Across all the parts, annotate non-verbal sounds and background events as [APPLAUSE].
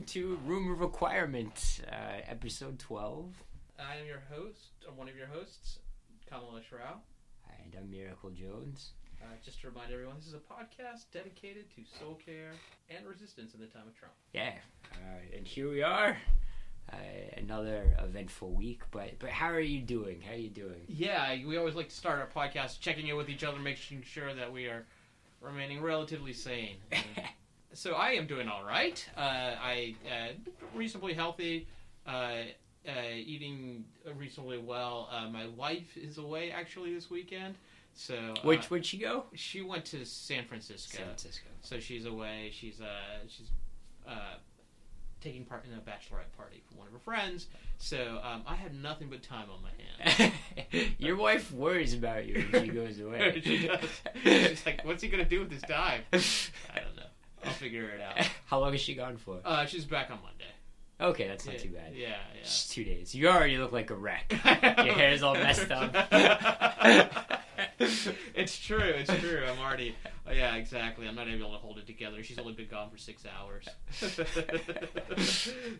welcome to Room of Requirement, uh, episode 12. I am your host, or one of your hosts, Kamala Shrao. And I'm Miracle Jones. Uh, just to remind everyone, this is a podcast dedicated to soul care and resistance in the time of Trump. Yeah, uh, and here we are. Uh, another eventful week, but but how are you doing? How are you doing? Yeah, we always like to start our podcast checking in with each other, making sure that we are remaining relatively sane. [LAUGHS] so I am doing all right. Uh, I uh, reasonably healthy, uh, uh, eating reasonably well. Uh, my wife is away actually this weekend, so uh, Which where'd she go? she went to San Francisco. San Francisco. So she's away. She's uh she's uh taking part in a bachelorette party for one of her friends. So um, I had nothing but time on my hands. [LAUGHS] Your wife worries about you when she goes away. [LAUGHS] she does. She's like, "What's he gonna do with his time?" [LAUGHS] I don't know. I'll figure it out. [LAUGHS] How long is she gone for? Uh, she's back on Monday. Okay, that's not yeah, too bad. Yeah, yeah. Just two days. You already look like a wreck. [LAUGHS] Your hair's all messed up. [LAUGHS] it's true. It's true. I'm already. oh, yeah, exactly. I'm not able to hold it together. She's only been gone for six hours.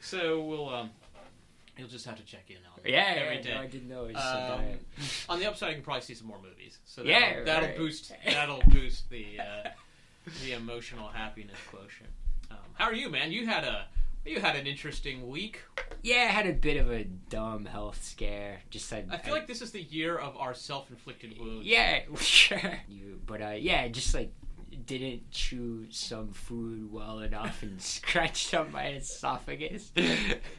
so we'll um, you'll just have to check in on Yeah, every yeah, day. no, I didn't know. Um, so on the upside, you can probably see some more movies. So that'll, Yeah, that'll right. boost that'll boost the uh, the emotional happiness quotient. Um, how are you, man? You had a you had an interesting week. Yeah, I had a bit of a dumb health scare. Just I, I feel like this is the year of our self-inflicted wounds. yeah, [LAUGHS] sure. You, but uh, yeah, just like didn't chew some food well enough and [LAUGHS] scratched up my esophagus. [LAUGHS]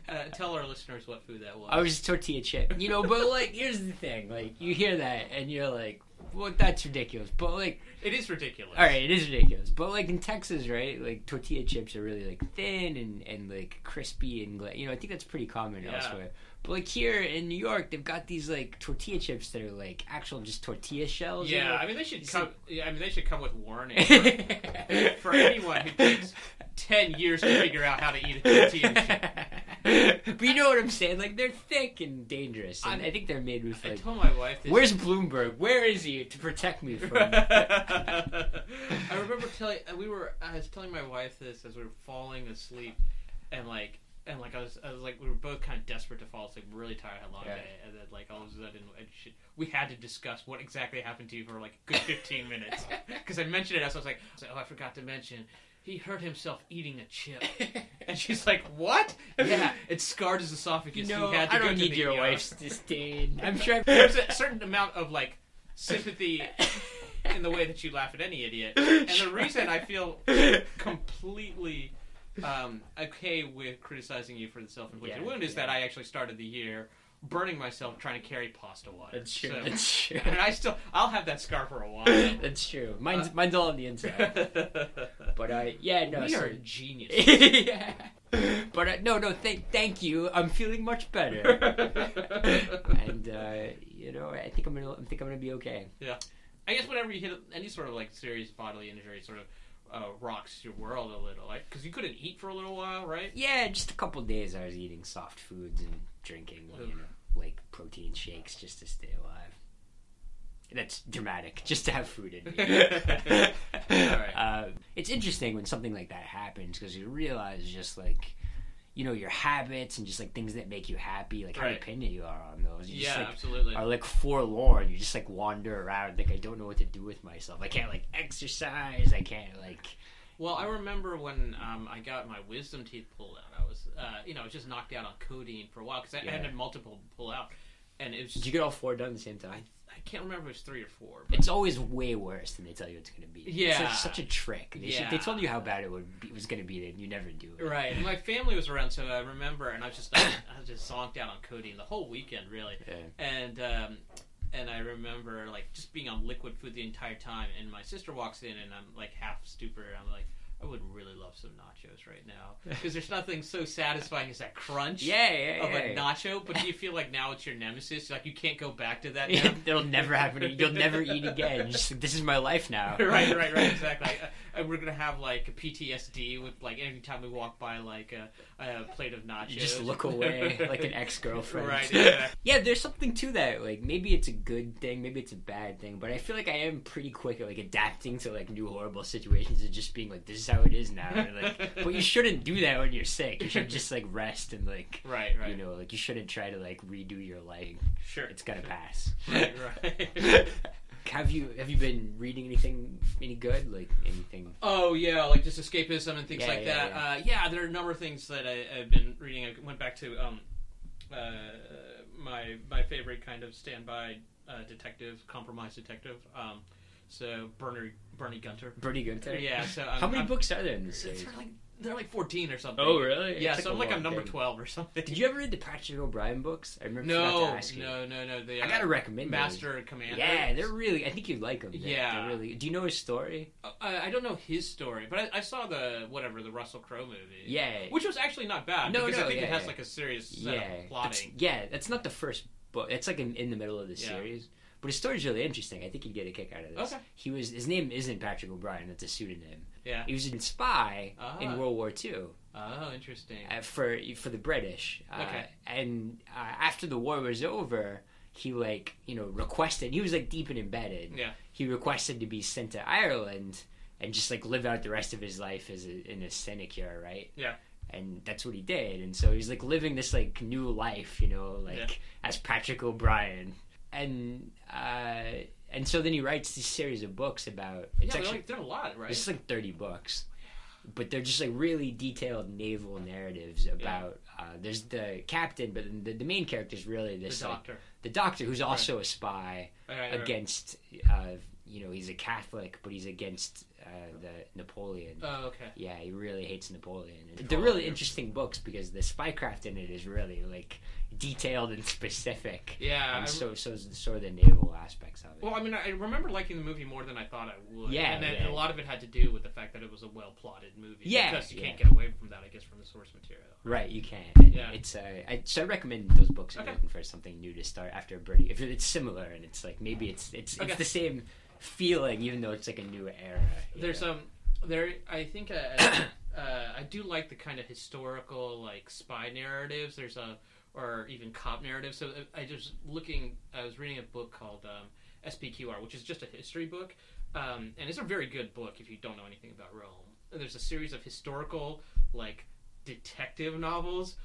Uh, tell our listeners what food that was. I was tortilla chip, you know. But like, here's the thing: like, you hear that and you're like, "Well, that's ridiculous." But like, It is ridiculous. all right, it is ridiculous. But like in Texas, right? Like tortilla chips are really like thin and and like crispy and gla- you know. I think that's pretty common Yeah. elsewhere. But like here in New York, they've got these like tortilla chips that are like actual just tortilla shells. you Yeah, know? I mean they should come. Yeah, I mean they should come with warnings [LAUGHS] like- for anyone who takes ten years to figure out how to eat a tortilla chip. [LAUGHS] but you know what I'm saying? Like they're thick and dangerous, and I- I, think they're made with I told my wife this. Where's Bloomberg? Where is he to protect me from? [LAUGHS] I remember telling we were. I was telling my wife this as we were falling asleep, and like. And like I was, I was like, we were both kind of desperate to fall asleep, really tired, had a long Yeah. day, and then like all of a sudden, should, we had to discuss what exactly happened to you for like a good fifteen minutes, [LAUGHS] because I mentioned it as I was like, I was like, oh, I forgot to mention, he hurt himself eating a chip, [LAUGHS] and she's like, what? Yeah, it scarred his esophagus. no, he had to I don't to need your ER. wife's disdain. [LAUGHS] I'm sure. There's a certain amount of like sympathy in the way that you laugh at any idiot. And the reason I feel completely um, okay with criticizing you for the self-inflicted Yeah, wound is yeah. that I actually started the year burning myself trying to carry pasta water. That's true. So- That's [LAUGHS] true. and I still, I'll have that scar for a while. [LAUGHS] That's true. Mine's Uh, mine's all on the inside. [LAUGHS] But uh, yeah, no. we so- are a genius. yeah. But uh, no, no. Thank, thank you. I'm feeling much better, and uh, you know, I think I'm gonna, I think I'm gonna be okay. Yeah, I guess whenever you hit any sort of like serious bodily injury, sort of uh, rocks your world a little, like because you couldn't eat for a little while, right? Yeah, just a couple days I was eating soft foods and drinking, you know, like protein shakes just to stay alive. That's dramatic, [LAUGHS] just to have food in me. [LAUGHS] Uh, it's interesting when something like that happens because you realize just like, you know, your habits and just like things that make you happy, like how Right. dependent you are on those. You yeah, just like absolutely. are like forlorn. You just like wander around like I don't know what to do with myself. I can't like exercise. I can't like. Well, I remember when um, I got my wisdom teeth pulled out. I was, uh, you know, I was just knocked out on codeine for a while because I, I Yeah. had multiple pull out, and it was. Did you get all four done at the same time? I, I can't remember if it was three or four. But It's always way worse than they tell you it's going to be. Yeah. it's such, such a trick. They, should, Yeah. they told you how bad it would be, was going to be, and you never do it. right, and my family was around, so I remember, and I was just, I was just zonked out on codeine the whole weekend, really. Yeah. and um, and I remember like just being on liquid food the entire time. And my sister walks in, and I'm like half stupid. and I'm like, I would really love some nachos right now [LAUGHS] because there's nothing so satisfying as that crunch. Yeah, yeah, Of yeah. a nacho, but do you feel like now it's your nemesis? Like you can't go back to that now. [LAUGHS] That'll never happen. You'll never eat again. Just this is my life now. [LAUGHS] right, right, right, exactly. I, we're gonna have like a PTSD with like every time we walk by like a, a plate of nachos. You just look away like an ex girlfriend. Right. Yeah. Yeah, there's something to that. Like maybe it's a good thing, maybe it's a bad thing, but I feel like I am pretty quick at like adapting to like new horrible situations and just being like, this is how it is now. Like, but you shouldn't do that when you're sick. You should just like rest and like [LAUGHS] right, right. you know like you shouldn't try to like redo your life. sure. It's gonna pass. [LAUGHS] Right, right. [LAUGHS] have you have you been reading anything any good like anything? Oh yeah, like just escapism and things Yeah, like yeah, that. yeah. Uh, yeah, there are a number of things that I, I've been reading. I went back to um, uh, my my favorite kind of standby uh, detective, compromise detective. Um, so Bernie Bernie Gunther. Good. There. Yeah. So I'm, How many I'm, books are there in this series? like they're like fourteen or something. Oh really? Yeah. It's so a I'm like on number thing. twelve or something. Did you ever read the Patrick O'Brian books? I remember. No, to ask you. no, no, no. The, I uh, gotta recommend those. Master Commander. Yeah, they're really. I think you'd like them. They're, Yeah. they're really. Do you know his story? Uh, I, I don't know his story, but I, I saw the whatever the Russell Crowe movie. Yeah. Which was actually not bad. No, because no, I think yeah, it has yeah. like a serious yeah. of That's, plotting. yeah, that's not the first book. It's like in, in the middle of the series. But his story's really interesting. I think you'd get a kick out of this. Okay. He was his name isn't Patrick O'Brian. That's a pseudonym. Yeah. He was a spy Ah. in World War II Oh, interesting. uh, for for the British. Uh, Okay. And uh, after the war was over, he like you know requested. He was like deep and embedded. Yeah. He requested to be sent to Ireland and just like live out the rest of his life as a, in a sinecure, right? Yeah. And that's what he did. And so he's like living this like new life, you know, like Yeah. as Patrick O'Brian. And uh, and so then he writes this series of books about. It's yeah, they're, actually like, they're a lot, right? it's like thirty books, but they're just like really detailed naval narratives about. Uh, there's the captain, but the, the main character is really the this like, doctor. the doctor who's also a spy Right, right, right. against. Uh, you know, he's a Catholic, but he's against uh, the Napoleon. Oh, okay. Yeah, he really hates Napoleon. And they're really interesting books because the spycraft in it is really like detailed and specific. Yeah. and I- so so is the sort of the naval aspects of it. well, I mean, I remember liking the movie more than I thought I would. Yeah, and, then, yeah. and a lot of it had to do with the fact that it was a well plotted movie. Yeah, because you can't get away from that, I guess, from the source material. right, you can. Yeah. It's uh, I, so I recommend those books if Okay. you're looking for something new to start after Bernie. If it's similar and it's like maybe it's it's Okay. it's the same feeling even though it's like a new era. There's know? um, there. I think uh, [COUGHS] uh, I do like the kind of historical like spy narratives. There's a or even cop narratives. So uh, I just looking. I was reading a book called um, SPQR, which is just a history book, um, and it's a very good book if you don't know anything about Rome. There's a series of historical like detective novels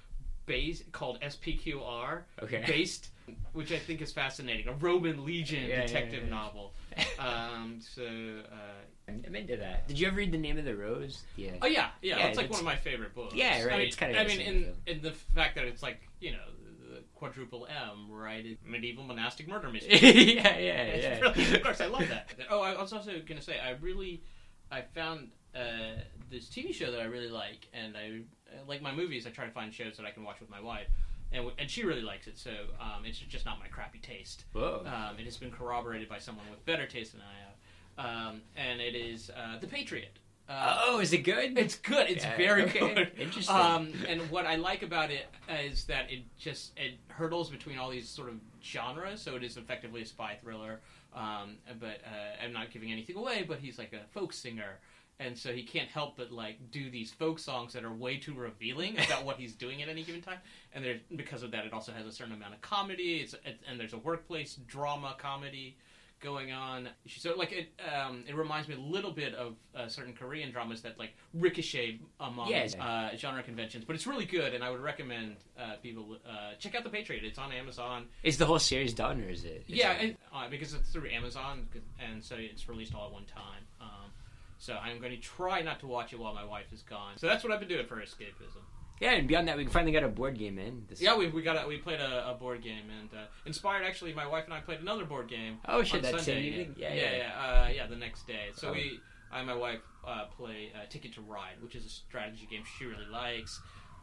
based called SPQR okay. based, which I think is fascinating. A Roman legion Yeah, yeah, detective yeah. novel. [LAUGHS] Um, so, uh, I'm into that. Did you ever read The Name of the Rose? Yeah. oh yeah, yeah, Yeah, it's like it's- one of my favorite books. Yeah, right, I mean, it's kinda I mean, in, in the fact that it's like you know the quadruple M, right? It- medieval monastic murder mystery. [LAUGHS] yeah, yeah, [LAUGHS] It's yeah. really- of course, I love that. Oh, I was also gonna say, I really, I found uh, this TV show that I really like, and I like my movies. I try to find shows that I can watch with my wife, and w- and she really likes it. So um, it's just not my crappy taste. Whoa. Um, it has been corroborated by someone with better taste than I have, um, and it is uh, The Patriot. Uh, oh, is it good? it's good. It's Yeah, very [LAUGHS] okay. good. Interesting. Um, and what I like about it is that it just it hurdles between all these sort of genres. So it is effectively a spy thriller. Um, but uh, I'm not giving anything away. But he's like a folk singer, and so he can't help but like do these folk songs that are way too revealing about what he's doing at any given time. And there, because of that, it also has a certain amount of comedy. It's it, and there's a workplace drama comedy going on. So like it, um, it reminds me a little bit of uh, certain Korean dramas that like ricochet among Yes. uh, genre conventions. But it's really good, and I would recommend uh, people uh, check out The Patriot. It's on Amazon. Is the whole series done, or is it? yeah, it- and, uh, because it's through Amazon, and so it's released all at one time. Um, so I'm going to try not to watch it while my wife is gone. So that's what I've been doing for escapism. yeah, and beyond that, we finally got a board game in. This- Yeah, we, we got a, we played a, a board game and uh, inspired. Actually, my wife and I played another board game. Oh shit, on that Sunday. evening. Yeah, yeah, yeah. yeah, uh, yeah, the next day. So Oh. we, I and my wife uh, play uh, Ticket to Ride, which is a strategy game she really likes.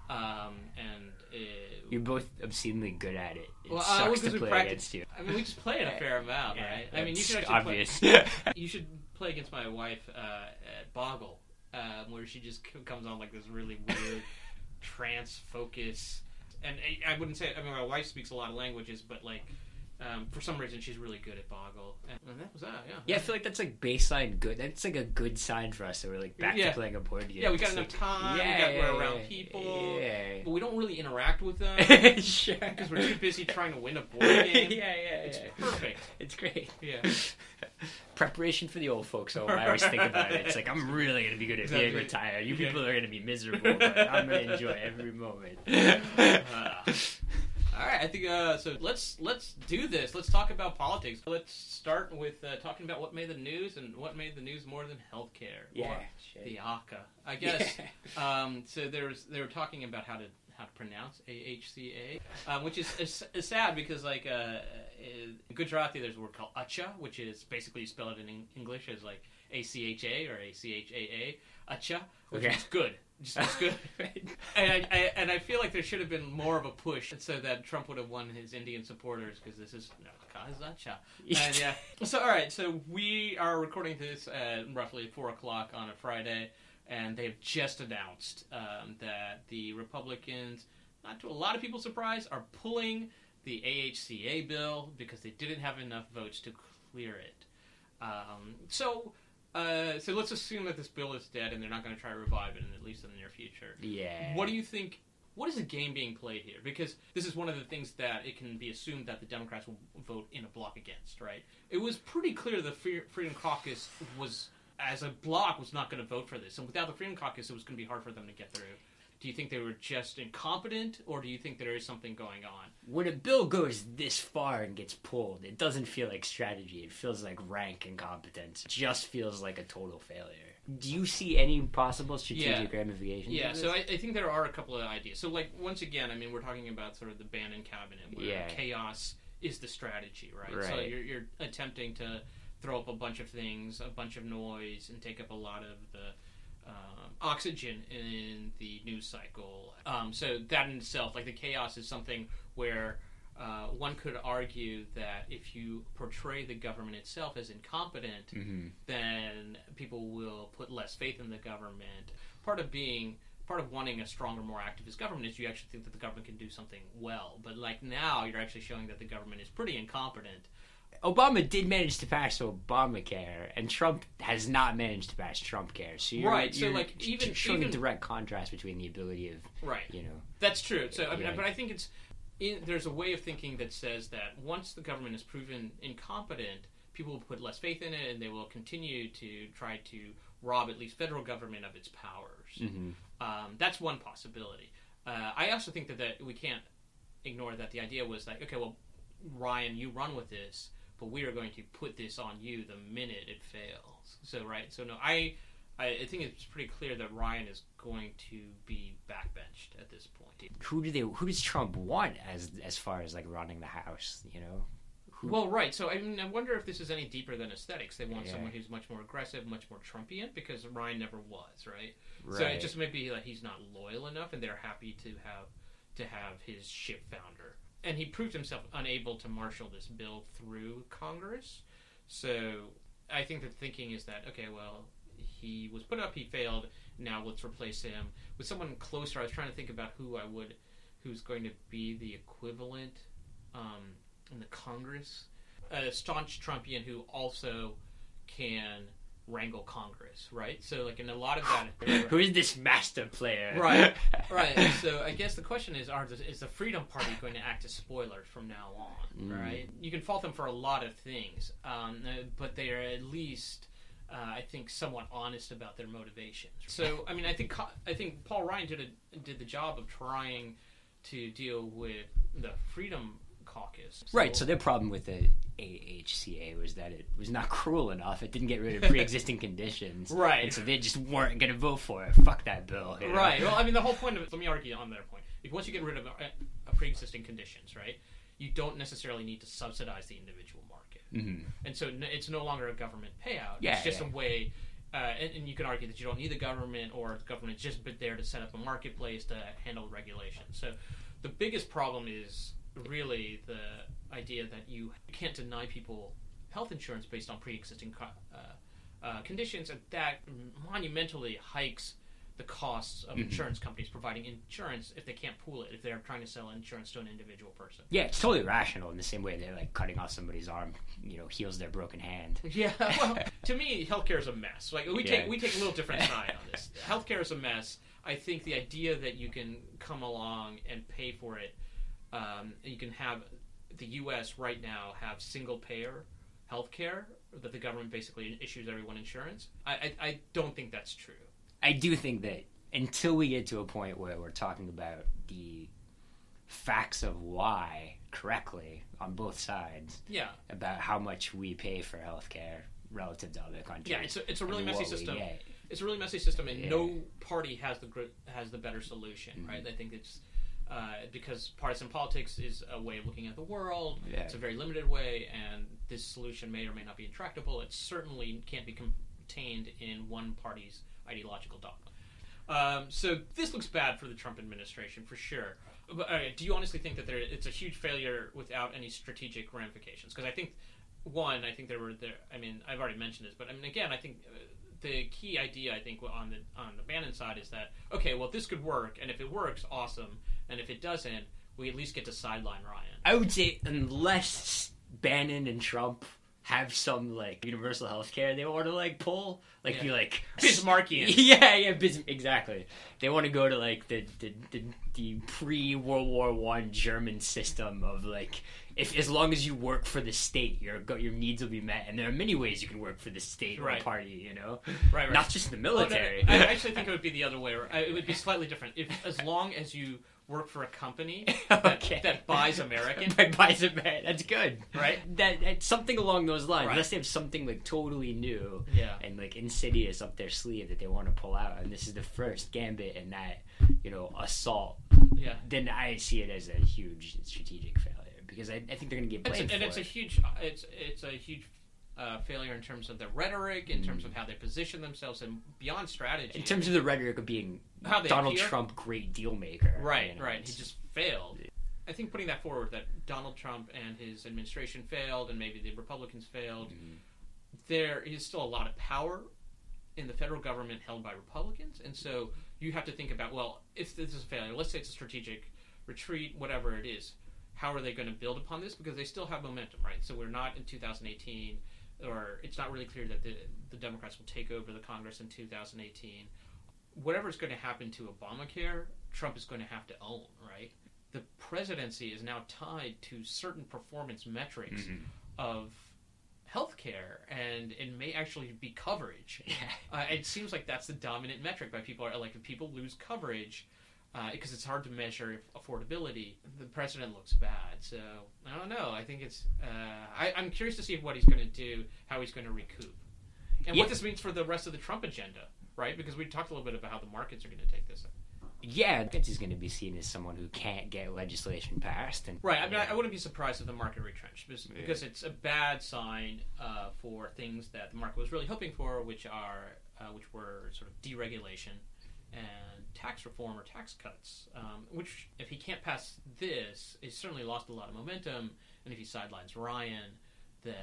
Um, and uh, You're both obscenely good at it. It Well, uh, sucks because to we play practice- against you. I mean, we just play it a fair amount, [LAUGHS] Yeah, right? I mean, you should actually obvious. Play, [LAUGHS] you should play against my wife uh, at Boggle, um, where she just c- comes on like this really weird [LAUGHS] trance focus. And I, I wouldn't say. I mean, my wife speaks a lot of languages, but like um, for some reason she's really good at Boggle. And, and that was that. Yeah. yeah, I feel like that's like baseline good. That's like a good sign for us. So we're like back Yeah. to playing a board game. Yeah, we got It's enough like- time. Yeah, we got, yeah, we're around people, Yeah. but we don't really interact with them [LAUGHS] sure. because we're too busy trying to win a board [LAUGHS] game. yeah, yeah, It's yeah. perfect. It's great. Yeah. Preparation for the old folks home. I always think about it. It's like I'm really gonna be good at Exactly. being retired. You Yeah. people are gonna be miserable, but I'm gonna enjoy every moment. Uh, [LAUGHS] all right, I think uh, so. Let's let's do this. Let's talk about politics. Let's start with uh, talking about what made the news and what made the news more than healthcare. yeah, or shit. the ACA. I guess. [LAUGHS] Um, so there was they were talking about how to how to pronounce AHCA, um, which is, is, is sad because like uh, in Gujarati there's a word called acha, which is basically you spell it in English as like A C H A or A C H A A, acha, which Okay. is good. Just it's good. [LAUGHS] and I, I and I feel like there should have been more of a push so that Trump would have won his Indian supporters because this is no, Kazacha. [LAUGHS] And yeah. So all right. So we are recording this at roughly four o'clock on a Friday, and they've just announced um, that the Republicans, not to a lot of people's surprise, are pulling the AHCA bill because they didn't have enough votes to clear it. Um, so. Uh, so let's assume that this bill is dead and they're not going to try to revive it, in, at least in the near future. yeah. What do you think? What is the game being played here? Because this is one of the things that it can be assumed that the Democrats will vote in a block against, right? It was pretty clear the Free- Freedom Caucus was, as a block, was not going to vote for this, and without the Freedom Caucus, it was going to be hard for them to get through. Do you think they were just incompetent, or do you think there is something going on? when a bill goes this far and gets pulled, it doesn't feel like strategy. It feels like rank incompetence. It just feels like a total failure. Do you see any possible strategic ramifications? Yeah, so? I, I think there are a couple of ideas. So, like, once again, I mean, we're talking about sort of the Bannon cabinet, where Yeah. chaos is the strategy, right? So you're, you're attempting to throw up a bunch of things, a bunch of noise, and take up a lot of the um, oxygen in the news cycle. Um, so that in itself, like the chaos, is something where uh, one could argue that if you portray the government itself as incompetent, Mhm. then people will put less faith in the government. Part of being part of wanting a stronger, more activist government is you actually think that the government can do something well. But like now, you're actually showing that the government is pretty incompetent. Obama did manage to pass Obamacare, and Trump has not managed to pass Trump care. So you're, Right, so, you're like, sh- even- showing even- a direct contrast between the ability of Right. you know That's true. So, I mean, Yeah. but I think it's in, there's a way of thinking that says that once the government is proven incompetent, people will put less faith in it, and they will continue to try to rob at least federal government of its powers. mhm. Um, that's one possibility. Uh, I also think that, that we can't ignore that the idea was like, okay, well, Ryan, you run with this, but we are going to put this on you the minute it fails. So, right. So, no, I, I, think it's pretty clear that Ryan is going to be backbenched at this point. who do they who does Trump want as as far as like running the house? You know, Who- Well, right. So, I mean, I wonder if this is any deeper than aesthetics. They want Yeah. someone who's much more aggressive, much more Trumpian, because Ryan never was, right? right? So it just may be that he's not loyal enough, and they're happy to have to have his ship founder. And he proved himself unable to marshal this bill through Congress. So I think the thinking is that okay, well, he was put up, he failed. Now let's replace him with someone closer. I was trying to think about who I would, who's going to be the equivalent um, in the Congress, a staunch Trumpian who also can wrangle Congress, right? So like in a lot of that, [LAUGHS] who is this master player? Right, [LAUGHS] right. So I guess the question is: Are the, is the Freedom Party going to act as spoilers from now on? Mm. Right. You can fault them for a lot of things, um, uh, but they are at least, uh, I think, somewhat honest about their motivations. So I mean, I think I think Paul Ryan did a, did the job of trying to deal with the Freedom Caucus. Right. So their problem with the AHCA was that it was not [LAUGHS] cruel enough. It didn't get rid of [LAUGHS] pre-existing conditions. Right. And so they just weren't going to vote for it. Fuck that bill. you know? Right. Well, I mean, the whole point of it. Let me argue on their point. If once you get rid of uh, uh, pre-existing conditions, right, you don't necessarily need to subsidize the individual market, Mhm. and so it's no longer a government payout. Yeah, it's just yeah. a way. Uh, and, and you can argue that you don't need the government, or the government's just been there to set up a marketplace to handle regulation. So, the biggest problem is really the idea that you can't deny people health insurance based on pre-existing co- uh, uh, conditions, and that monumentally hikes the costs of Mhm. insurance companies providing insurance if they can't pool it if they're trying to sell insurance to an individual person. Yeah, it's totally rational in the same way they're like cutting off somebody's arm, you know, heals their broken hand. [LAUGHS] Yeah, well, to me, healthcare is a mess. Like we Yeah. take we take a little different [LAUGHS] side on this. Healthcare is a mess. I think the idea that you can come along and pay for it, um, you can have the U.S. right now have single payer healthcare that the government basically issues everyone insurance. I, I, I don't think that's true. I do think that until we get to a point where we're talking about the facts of why correctly on both sides Yeah, about how much we pay for healthcare relative to other countries. yeah. It's a, it's a really messy system. It's a really messy system, and Yeah. no party has the has the better solution, Mhm. right? I think it's uh, because partisan politics is a way of looking at the world. Yeah. It's a very limited way, and this solution may or may not be intractable. It certainly can't be contained in one party's ideological dogma. Um, so this looks bad for the Trump administration for sure. But uh, do you honestly think that there, it's a huge failure without any strategic ramifications? Because I think one, I think there were there. I mean, I've already mentioned this, but I mean, again, I think uh, the key idea I think on the on the Bannon side is that okay, well, this could work, and if it works, awesome, and if it doesn't, we at least get to sideline Ryan. I would say unless Bannon and Trump have some like universal health care they want to like pull, like be Yeah. like [LAUGHS] Bismarckian. [LAUGHS] yeah, yeah, bis- exactly. They want to go to like the the, the, the pre World War One German system of like if as long as you work for the state, your your needs will be met, and there are many ways you can work for the state or party, you know, Right, right. not just the no, military. I [LAUGHS] actually think it would be the other way. It would be slightly different. If as long as you work for a company [LAUGHS] that, Okay. [LAUGHS] that buys American, By buys it back. That's good, right? That, that something along those lines. Right. Unless they have something like totally new Yeah. and like insidious up their sleeve that they want to pull out, and this is the first gambit in that you know assault. Yeah. Then I see it as a huge strategic failure because I, I think they're going to get It's a, and it's a huge it's it's a huge uh, failure in terms of their rhetoric, in terms of how they position themselves, and beyond strategy. in terms of the rhetoric of being How they Donald appear? Trump, great deal maker. right, you know, right, he just failed. I think putting that forward that Donald Trump and his administration failed, and maybe the Republicans failed. Mhm. There is still a lot of power in the federal government held by Republicans, and so you have to think about well, if this is a failure, let's say it's a strategic retreat, whatever it is, how are they going to build upon this? Because they still have momentum, right? So we're not in 2018, or it's not really clear that the, the Democrats will take over the Congress in 2018. Whatever is going to happen to Obamacare, Trump is going to have to own, right? The presidency is now tied to certain performance metrics Mhm. of healthcare, and it may actually be coverage. Yeah. Uh, it seems like that's the dominant metric by people. Are like if people lose coverage, because it's hard to measure affordability, the president looks bad. So I don't know. I think it's. Uh, I, I'm curious to see what he's going to do, how he's going to recoup, and Yeah. what this means for the rest of the Trump agenda, right? Because we talked a little bit about how the markets are going to take this. Yeah, Pence is going to be seen as someone who can't get legislation passed, and Right. I mean, I, I wouldn't be surprised if the market retrenched because, Yeah. because it's a bad sign uh, for things that the market was really hoping for, which are uh, which were sort of deregulation and tax reform or tax cuts. Um, which, if he can't pass this, he's certainly lost a lot of momentum. And if he sidelines Ryan, then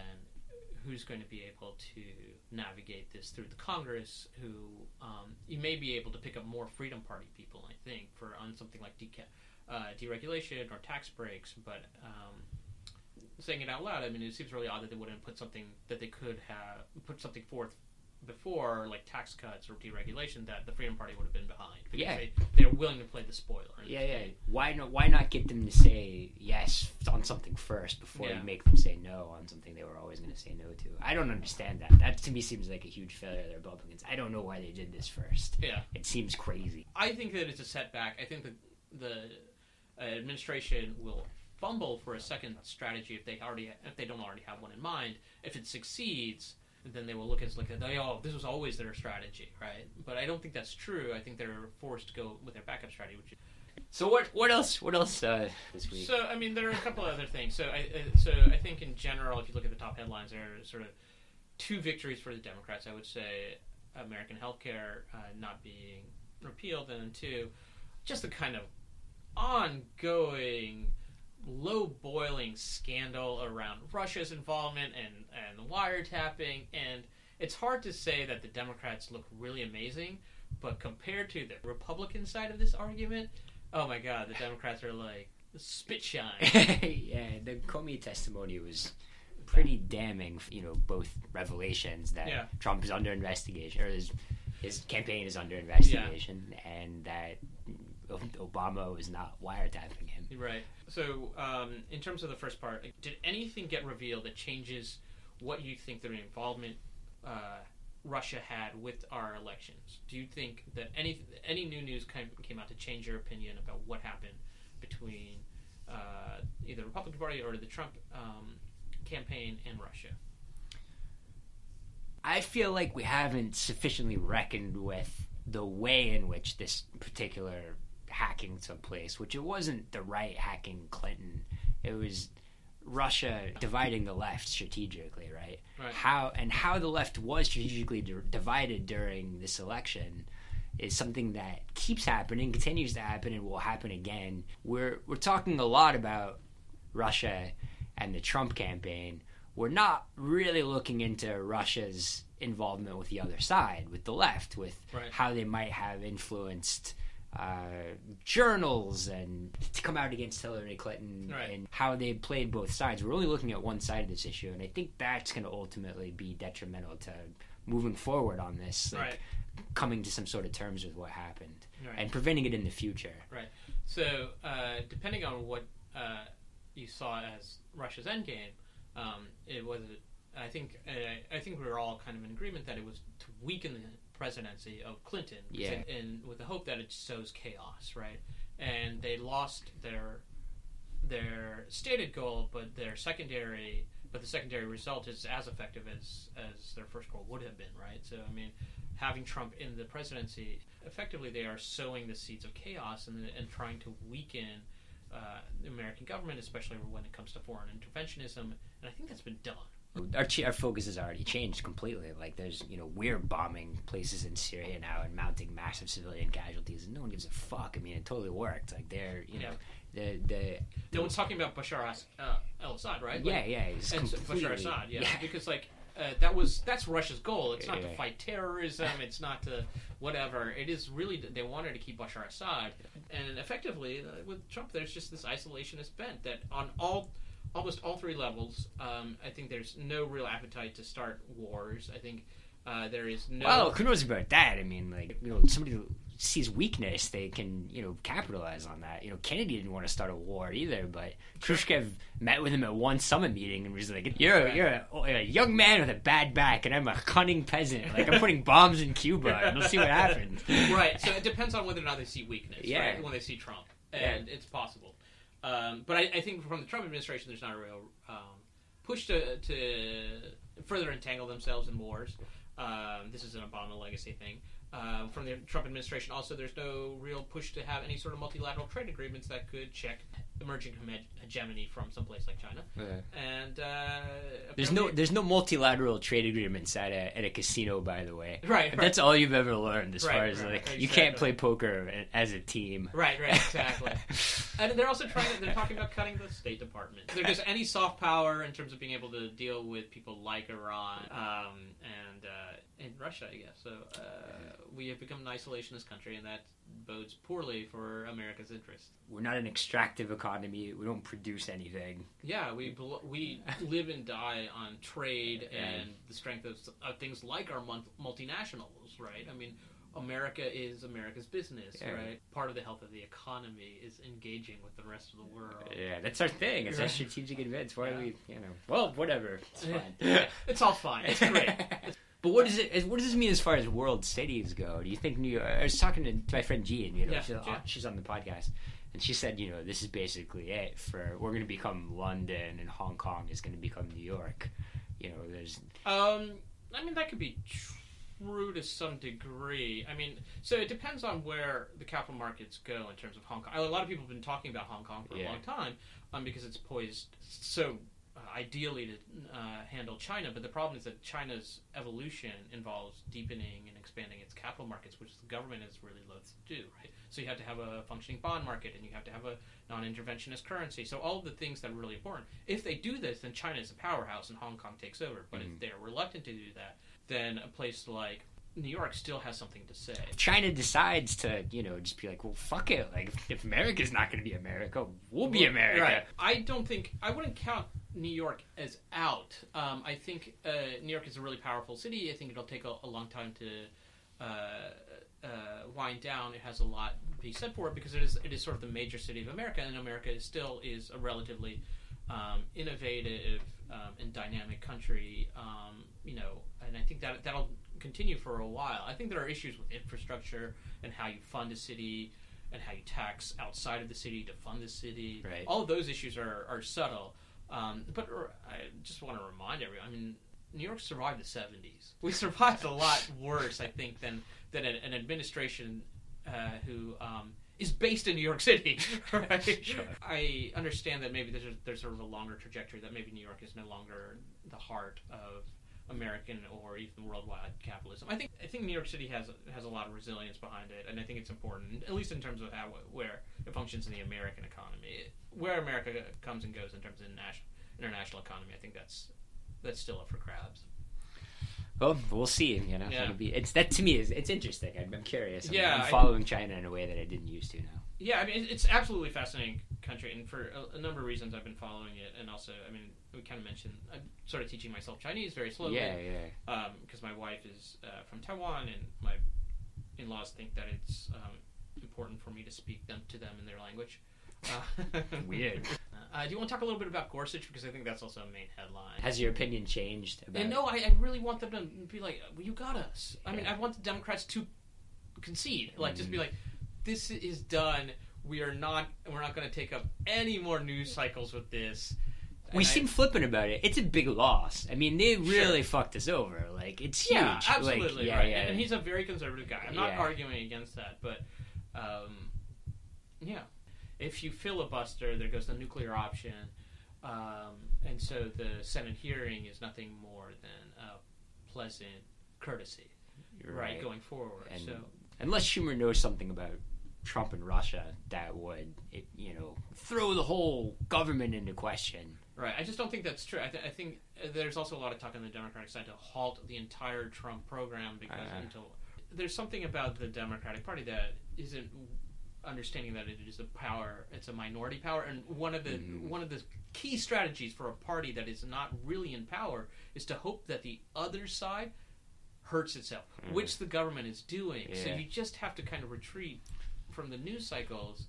who's going to be able to navigate this through the Congress? Who um, you may be able to pick up more Freedom Party people, I think, for on something like deca- uh, deregulation or tax breaks. But um, saying it out loud, I mean, it seems really odd that they wouldn't put something that they could have put something forth before, like tax cuts or deregulation, that the Freedom Party would have been behind because Yeah. they they're willing to play the spoiler. Yeah, yeah. Why not? Why not get them to say yes on something first before Yeah. you make them say no on something they were always going to say no to? I don't understand that. That to me seems like a huge failure of the Republicans. I don't know why they did this first. Yeah. It seems crazy. I think that it's a setback. I think that the uh, administration will fumble for a second strategy if they already if they don't already have one in mind. If it succeeds, then they will look at it like oh this was always their strategy, right? But I don't think that's true. I think they're forced to go with their backup strategy, which So what? What else? What else uh, this week? So I mean, there are a couple other things. So I uh, so I think in general, if you look at the top headlines, there are sort of two victories for the Democrats. I would say American health care uh, not being repealed, and then two, just the kind of ongoing low boiling scandal around Russia's involvement and and wiretapping and it's hard to say that the Democrats look really amazing but compared to the Republican side of this argument oh my god the Democrats are like spit shine [LAUGHS] yeah, the Comey testimony was pretty damning. You know, both revelations that Yeah. Trump is under investigation, or his his campaign is under investigation, and that Obama was not wiretapping. Right. So, um, in terms of the first part, did anything get revealed that changes what you think the involvement uh, Russia had with our elections. Do you think that any any new news came, out to change your opinion about what happened between uh, either the Republican Party or the Trump um, campaign and Russia? I feel like we haven't sufficiently reckoned with the way in which this particular hacking took place, which it wasn't the right hacking Clinton. It was Russia dividing the left strategically, right? Right. How and how the left was strategically di- divided during this election is something that keeps happening, continues to happen, and will happen again. We're we're talking a lot about Russia and the Trump campaign. We're not really looking into Russia's involvement with the other side, with the left, with Right. how they might have influenced uh, journals and to come out against Hillary Clinton Right. and how they played both sides. We're only looking at one side of this issue, and I think that's going to ultimately be detrimental to moving forward on this, like Right. coming to some sort of terms with what happened Right. and preventing it in the future. Right. So, uh, depending on what uh, you saw as Russia's endgame, um, it was. I think. Uh, I think we were all kind of in agreement that it was to weaken the presidency of Clinton, Yeah. and with the hope that it sows chaos, right? And they lost their their stated goal, but their secondary, but the secondary result is as effective as as their first goal would have been, right? So, I mean, having Trump in the presidency, effectively they are sowing the seeds of chaos and, and trying to weaken uh, the American government, especially when it comes to foreign interventionism. And I think that's been done. Our, ch- our focus has already changed completely. Like, there's, you know, we're bombing places in Syria now and mounting massive civilian casualties, and no one gives a fuck. I mean, it totally worked. Like, they're, you know, the the No one's talking about Bashar as- uh, al-Assad, right? yeah, Like, yeah, it's and Bashar Assad, yeah, because like uh, that was that's Russia's goal. It's not Yeah. to fight terrorism. It's not to whatever. It is really they wanted to keep Bashar Assad, and effectively uh, with Trump, there's just this isolationist bent that on all almost all three levels. Um, I think there's no real appetite to start wars. I think uh, there is no. Well, who knows about that? I mean, like, you know, somebody who sees weakness, they can, you know, capitalize on that. You know, Kennedy didn't want to start a war either, but Khrushchev met with him at one summit meeting and was like, "You're Right. you're a, a young man with a bad back, and I'm a cunning peasant. Like, I'm putting bombs in Cuba, and we'll see what happens." [LAUGHS] right. So it depends on whether or not they see weakness. Yeah. Right, when they see Trump, and it's possible. Um, but I, I think from the Trump administration, there's not a real um, push to to further entangle themselves in wars. Um, this is an Obama legacy thing. Um, from the Trump administration, also, there's no real push to have any sort of multilateral trade agreements that could check emerging hege- hegemony from someplace like China. And uh, There's no there's no multilateral trade agreements at a at a casino, by the way. Right, right. That's all you've ever learned as Right, far as right, like right, you can't play poker as a team. Right, right, exactly. [LAUGHS] and they're also trying. To, They're talking about cutting the State Department. If there's any soft power in terms of being able to deal with people like Iran um, and uh, and Russia, I guess. So uh, we have become an isolationist country, and that bodes poorly for America's interests. We're not an extractive economy. We don't produce anything. Yeah, we we live and die on trade and the strength of, of things like our mun- multinationals, right? I mean. America is America's business, Yeah. right? Part of the health of the economy is engaging with the rest of the world. Yeah, that's our thing. It's our strategic advantage. Why Yeah. we, you know, well, whatever. It's [LAUGHS] fine. it's all fine. It's great. [LAUGHS] But what does it? What does this mean as far as world cities go? Do you think New York? I was talking to, my friend Jean. You know, Yeah, she's, Jean. she's on the podcast, and she said, you know, this is basically it for we're going to become London and Hong Kong is going to become New York. You know, there's Um, I mean, that could be true to some degree. I mean, so it depends on where the capital markets go in terms of Hong Kong. A lot of people have been talking about Hong Kong for Yeah. a long time um, because it's poised so ideally to uh, handle China. But the problem is that China's evolution involves deepening and expanding its capital markets, which the government is really loath to do, right? So you have to have a functioning bond market and you have to have a non-interventionist currency. So all the things that are really important. If they do this, then China is a powerhouse and Hong Kong takes over. But Mhm. if they're reluctant to do that, then a place like New York still has something to say. China decides to, you know, just be like, well, fuck it. Like, if, America's not going to be America, we'll be America. Right. I don't think I wouldn't count New York as out. Um, I think uh, New York is a really powerful city. I think it'll take a, a long time to uh, uh, wind down. It has a lot to be said for it because it is it is sort of the major city of America, and America is still is a relatively um, innovative um, and dynamic country. Um, you know, and I think that that'll continue for a while. I think there are issues with infrastructure and how you fund a city and how you tax outside of the city to fund the city. Right. All of those issues are, are subtle. Um, but r- I just want to remind everyone. I mean, New York survived the '70s. [LAUGHS] We survived a lot worse, I think, than than an, an administration uh, who um, is based in New York City. [LAUGHS] Right? Sure. I understand that maybe there's a, there's sort of a longer trajectory that maybe New York is no longer the heart of American or even worldwide capitalism. I think I think New York City has has a lot of resilience behind it, and I think it's important, at least in terms of how where it functions in the American economy, where America comes and goes in terms of international international economy. I think that's that's still up for grabs. Well, we'll see. You know, Yeah. Be, it's that to me is it's interesting. I'm, I'm curious. I'm, Yeah, I'm I- following China in a way that I didn't used to now. Yeah, I mean, it's absolutely fascinating country, and for a, a number of reasons, I've been following it, and also, I mean, we kind of mentioned I'm sort of teaching myself Chinese very slowly. Yeah, yeah. because my wife is uh, from Taiwan, and my in-laws think that it's um, important for me to speak them to them in their language. Uh, [LAUGHS] Weird. Uh, do you want to talk a little bit about Gorsuch because I think that's also a main headline. Has your opinion changed? About and no, I, I really want them to be like, well, "You got us." I mean, I want the Democrats to concede, like, just be Mhm. like, "This is done. We are not. We're not going to take up any more news cycles with this." We And I- seem flippant about it. It's a big loss. I mean, they really fucked us over. Like it's huge. Yeah, Like, absolutely yeah, right. yeah. And he's a very conservative guy. I'm not Yeah. arguing against that, but um, yeah, if you filibuster, there goes the nuclear option, um, and so the Senate hearing is nothing more than a pleasant courtesy, You're right, going forward. And- so Unless Schumer knows something about Trump and Russia, that would, it, you know, throw the whole government into question. Right. I just don't think that's true. I, th- I think uh, there's also a lot of talk on the Democratic side to halt the entire Trump program because Uh. until there's something about the Democratic Party that isn't understanding that it is a power, it's a minority power, and one of the Mhm. one of the key strategies for a party that is not really in power is to hope that the other side hurts itself, Mhm. which the government is doing. So you just have to kind of retreat from the news cycles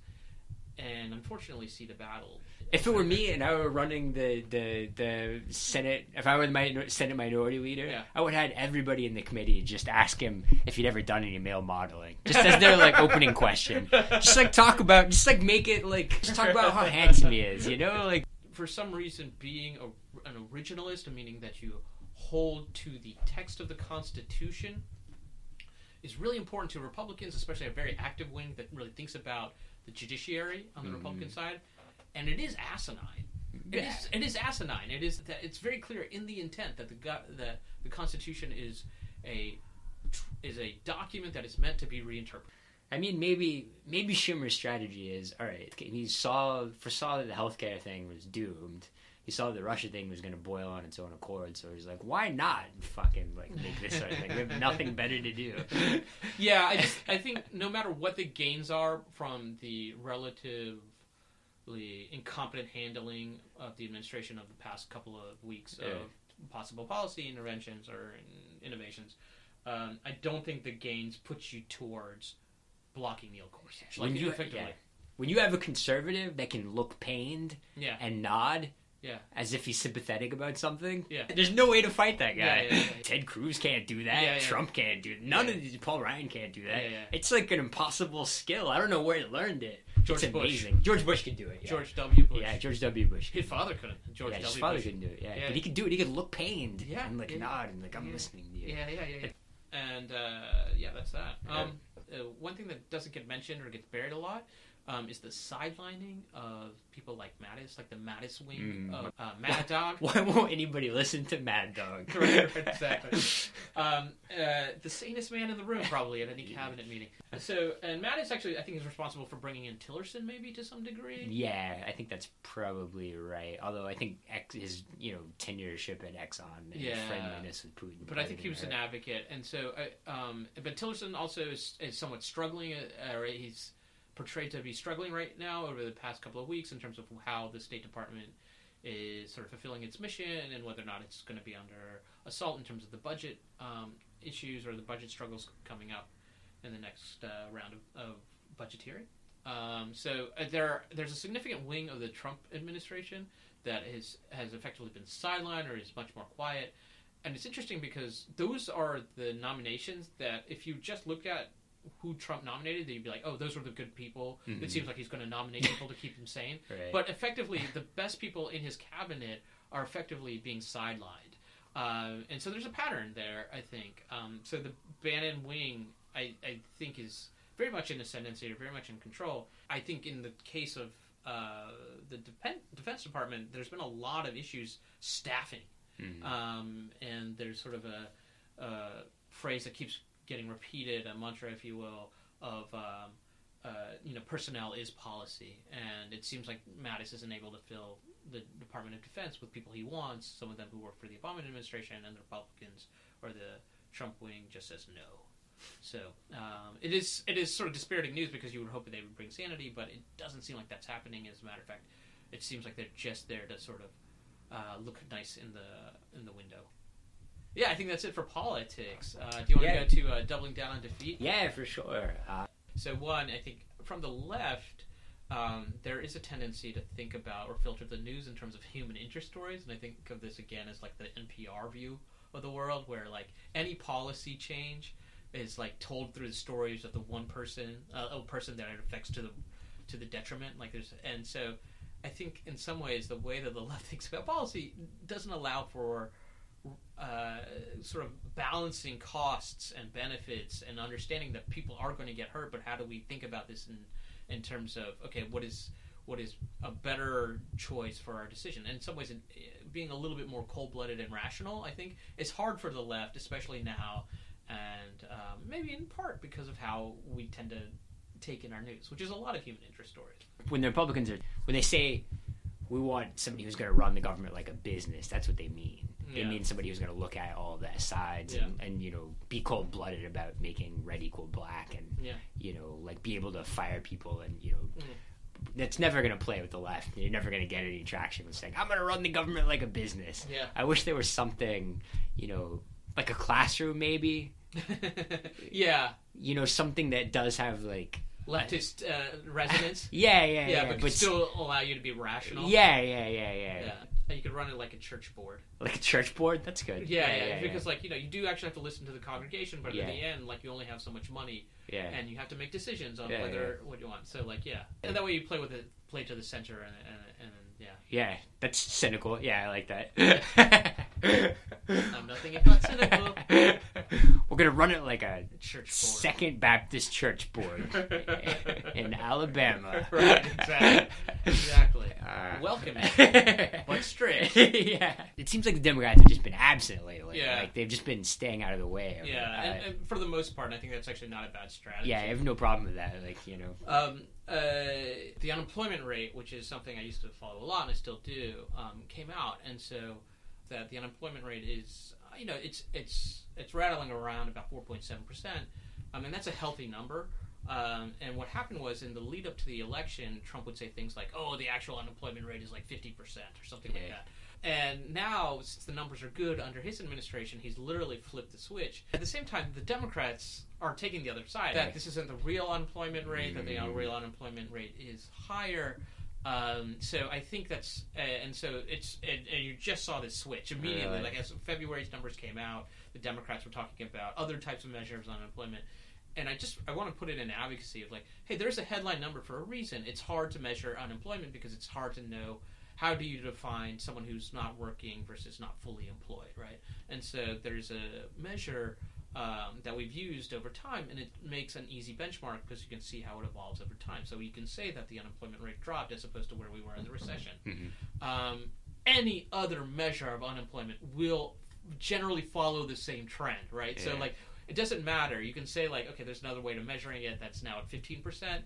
and unfortunately see the battle. If it were me and I were running the, the, the Senate, if I were the mi- Senate Minority Leader, Yeah. I would have had everybody in the committee just ask him if he'd ever done any male modeling, just as their like [LAUGHS] opening question. Just like talk about, just like make it like, just talk about how handsome he is, you know, like for some reason being a, an originalist, meaning that you hold to the text of the Constitution, is really important to Republicans, especially a very active wing that really thinks about the judiciary on the Mhm. Republican side, and it is asinine. It is. It is asinine. It is that it's very clear in the intent that the that the Constitution is a is a document that is meant to be reinterpreted. I mean, maybe maybe Schumer's strategy is all right. He saw foresaw that the healthcare thing was doomed. He saw the Russia thing was going to boil on its own accord, so he's like, "Why not fucking like make this sort of thing? We have nothing better to do." [LAUGHS] Yeah, I just I think no matter what the gains are from the relatively incompetent handling of the administration of the past couple of weeks Yeah. of possible policy interventions or innovations, um, I don't think the gains put you towards blocking Neil Gorsuch. Like When you- effectively, yeah. when you have a conservative that can look pained yeah, and nod yeah, as if he's sympathetic about something, Yeah. there's no way to fight that guy. Yeah, yeah, yeah. [LAUGHS] Ted Cruz can't do that. Trump can't do. None of these. Paul Ryan can't do that. Yeah, yeah. It's like an impossible skill. I don't know where he learned it. George it's Bush. amazing. George Bush could do it. Yeah. George W. Bush. Yeah, George W. Bush. His father couldn't. George yeah, W. his father Bush. couldn't do it. Yeah. But he could do it. He could look pained. Yeah, and like nod and like I'm listening to you. Yeah, yeah, yeah. [LAUGHS] yeah. And uh, yeah, that's that. Um, uh, one thing that doesn't get mentioned or gets buried a lot um, is the sidelining of people like Mattis, like the Mattis wing Mm. of uh, Mad Dog. Why won't anybody listen to Mad Dog? [LAUGHS] right, right, exactly. [LAUGHS] Um, uh, the sanest man in the room, probably at any [LAUGHS] cabinet meeting. So, and Mattis actually, I think, is responsible for bringing in Tillerson, maybe to some degree. Yeah, I think that's probably right. Although I think X, his you know tenureship at Exxon and Yeah. friendliness with Putin. But I think he was an advocate, and so, uh, um, but Tillerson also is, is somewhat struggling. Uh, or he's portrayed to be struggling right now over the past couple of weeks in terms of how the State Department is sort of fulfilling its mission and whether or not it's going to be under assault in terms of the budget um, issues or the budget struggles coming up in the next uh, round of, of budgeteering. Um, so uh, there, there's a significant wing of the Trump administration that is has effectively been sidelined or is much more quiet. And it's interesting because those are the nominations that if you just look at who Trump nominated, that you'd be like, oh, those were the good people. Mhm. It seems like he's going to nominate people to keep him sane. [LAUGHS] Right. But effectively, the best people in his cabinet are effectively being sidelined. Uh, and so there's a pattern there, I think. Um, so the Bannon wing, I, I think, is very much in ascendancy or very much in control. I think in the case of uh, the Depen- Defense Department, there's been a lot of issues staffing. Mhm. Um, and there's sort of a, a phrase that keeps getting repeated, a mantra, if you will, of um, uh, you know personnel is policy, and it seems like Mattis isn't able to fill the Department of Defense with people he wants. Some of them who work for the Obama administration and the Republicans or the Trump wing just says no. So um, it is it is sort of dispiriting news because you would hope that they would bring sanity, but it doesn't seem like that's happening. As a matter of fact, it seems like they're just there to sort of uh, look nice in the in the window. Yeah, I think that's it for politics. Uh, do you want Yeah. to go to uh, doubling down on defeat? yeah, for sure. Uh, So one, I think from the left, um, there is a tendency to think about or filter the news in terms of human interest stories, and I think of this again as like the NPR view of the world, where like any policy change is like told through the stories of the one person, uh, a person that it affects to the to the detriment. Like there's, and so I think in some ways the way that the left [LAUGHS] thinks about policy doesn't allow for uh, sort of balancing costs and benefits and understanding that people are going to get hurt, but how do we think about this in in terms of okay, what is what is a better choice for our decision? And in some ways, being a little bit more cold blooded and rational, I think, is hard for the left, especially now, and um, maybe in part because of how we tend to take in our news, which is a lot of human interest stories. when the Republicans are when they say we want somebody who's going to run the government like a business, that's what they mean. Yeah. mean somebody who's going to look at all the sides and, and you know be cold blooded about making red equal black and Yeah. you know like be able to fire people and you know. Mhm. That's never going to play with the left. You're never going to get any traction with saying, "I'm going to run the government like a business." Yeah. I wish there was something, you know, like a classroom, maybe. [LAUGHS] yeah, You know, something that does have like, leftist uh, [LAUGHS] resonance. yeah, yeah, Yeah, yeah, but, could still allow you to be rational. yeah, yeah, yeah, yeah, yeah. And you could run it like a church board. Like a church board. That's good. Yeah, yeah, because like you know you do actually have to listen to the congregation, but Yeah. at the end, like you only have so much money, yeah. and you have to make decisions on Yeah, whether what you want. So like yeah, and that way you play with it, play to the center, and and, and yeah, Yeah, that's cynical. Yeah, I like that. I'm nothing if not cynical. [LAUGHS] We're gonna run it like a Church board. Second Baptist Church board [LAUGHS] in Alabama. Right, exactly. Exactly. Uh, Welcoming, [LAUGHS] but strict. yeah, it seems like the Democrats have just been absent lately. Yeah. like they've just been staying out of the way. Of, Yeah, uh, and, and for the most part, I think that's actually not a bad strategy. yeah, I have no problem with that. Like you know, Um, uh, the unemployment rate, which is something I used to follow a lot and I still do, um, came out, and so that the unemployment rate is, uh, you know, it's it's it's rattling around about four point seven percent. I mean, that's a healthy number. Um, and what happened was in the lead up to the election, Trump would say things like, "Oh, the actual unemployment rate is like fifty percent or something like that." And now, since the numbers are good under his administration, he's literally flipped the switch. At the same time, the Democrats are taking the other side. That this isn't the real unemployment rate, that the Mm. real unemployment rate is higher. Um, so I think that's, uh, and so it's, and, and you just saw this switch immediately. Really? Like as February's numbers came out, the Democrats were talking about other types of measures on unemployment. And I just I want to put it in advocacy of like, hey, there's a headline number for a reason. It's hard to measure unemployment because it's hard to know how do you define someone who's not working versus not fully employed, right? And so there's a measure um, that we've used over time, and it makes an easy benchmark because you can see how it evolves over time. So you can say that the unemployment rate dropped as opposed to where we were in the recession. Mhm. Um, any other measure of unemployment will generally follow the same trend, right? So like it doesn't matter. You can say like, okay, there's another way to measuring it that's now at 15%.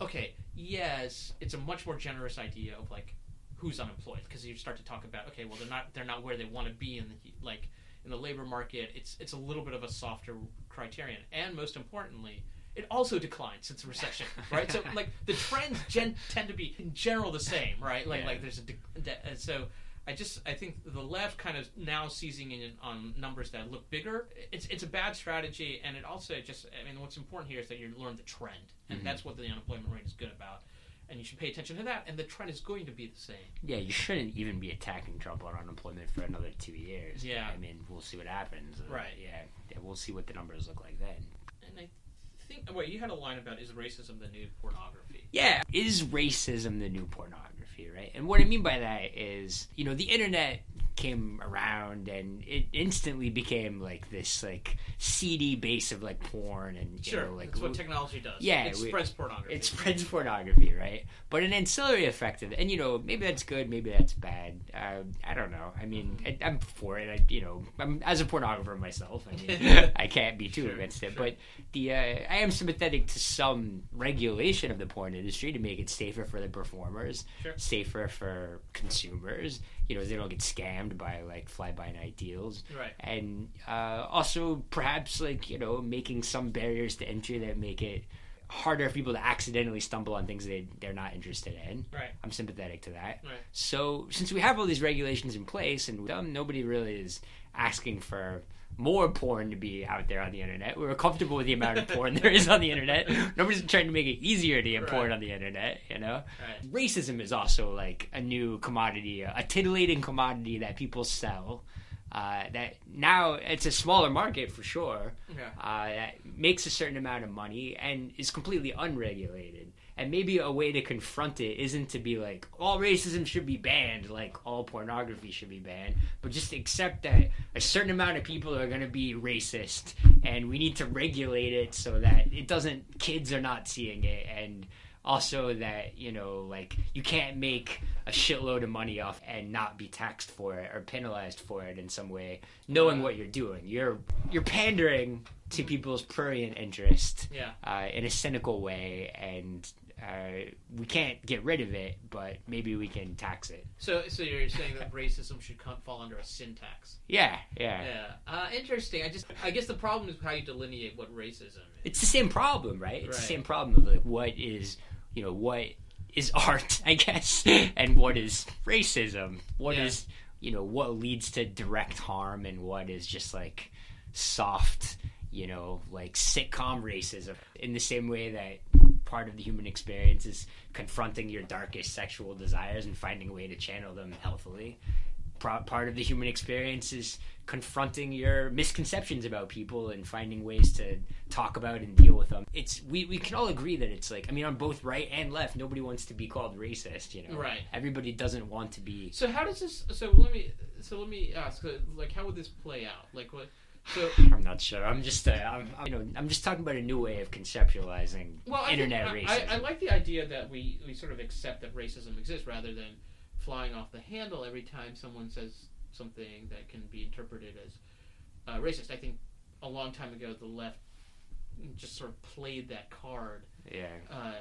Okay, yes, it's a much more generous idea of like who's unemployed because you start to talk about okay, well they're not they're not where they want to be in the like in the labor market. It's it's a little bit of a softer criterion, and most importantly. It also declined since the recession, [LAUGHS] right? So, like the trends gen- tend to be in general the same, right? Like, Yeah. like there's a de- de- and so I just I think the left kind of now seizing in on numbers that look bigger. It's it's a bad strategy, and it also just I mean what's important here is that you learn the trend, and Mhm. that's what the unemployment rate is good about. And you should pay attention to that. And the trend is going to be the same. Yeah, you shouldn't even be attacking Trump on unemployment for another two years. Yeah. I mean, we'll see what happens. Uh, Right. Yeah, yeah, we'll see what the numbers look like then. And I think wait, you had a line about is racism the new pornography? Yeah, is racism the new pornography, right? And what I mean by that is, you know, the internet came around and it instantly became like this like seedy base of like porn and you Sure, know, like that's what technology does. Yeah, it we- spreads pornography. it spreads pornography, right? But an ancillary effect of it, and you know, maybe that's good, maybe that's bad. Uh, I don't know. I mean, I, I'm for it. I, you know, I'm as a pornographer myself. I mean, [LAUGHS] I can't be too Sure, against it. sure. But the uh, I am sympathetic to some regulation of the porn industry to make it safer for the performers, Sure. safer for consumers. You know, they don't get scammed by like fly by night deals right. and uh, also perhaps like you know making some barriers to entry that make it harder for people to accidentally stumble on things they they're not interested in. Right. I'm sympathetic to that. Right. So since we have all these regulations in place and um, nobody really is asking for more porn to be out there on the internet. We're comfortable with the amount of porn there is on the internet. Nobody's trying to make it easier to get porn on the internet, you know? Right. Racism is also like a new commodity, a titillating commodity that people sell. Uh, that now it's a smaller market for sure. Yeah. Uh, that makes a certain amount of money and is completely unregulated. And maybe a way to confront it isn't to be like all racism should be banned, like all pornography should be banned, but just accept that a certain amount of people are going to be racist, and we need to regulate it so that it doesn't. Kids are not seeing it, and also that you know like you can't make a shitload of money off and not be taxed for it or penalized for it in some way knowing what you're doing you're you're pandering to people's prurient interest Yeah. uh, in a cynical way and uh, we can't get rid of it but maybe we can tax it So, so you're saying that racism should come, fall under a sin tax? yeah yeah, Yeah. Uh, interesting. I just, I guess the problem is how you delineate what racism is. it's the same problem right it's Right. the same problem of like what is you know what is [LAUGHS] art i guess and what is racism What is Yeah. you know what leads to direct harm and what is just like soft you know like sitcom racism in the same way that part of the human experience is confronting your darkest sexual desires and finding a way to channel them healthily part of the human experience is confronting your misconceptions about people and finding ways to talk about and deal with them. It's we, we can all agree that it's like I mean on both right and left nobody wants to be called racist, you know. Right. Everybody doesn't want to be So how does this? So let me, so let me ask. uh, Like, how would this play out? Like, what? So, I'm not sure. I'm just uh, I'm, I'm, you know I'm just talking about a new way of conceptualizing well, I internet think, racism. I, I like the idea that we we sort of accept that racism exists rather than flying off the handle every time someone says something that can be interpreted as uh, racist. I think a long time ago the left just sort of played that card yeah. um,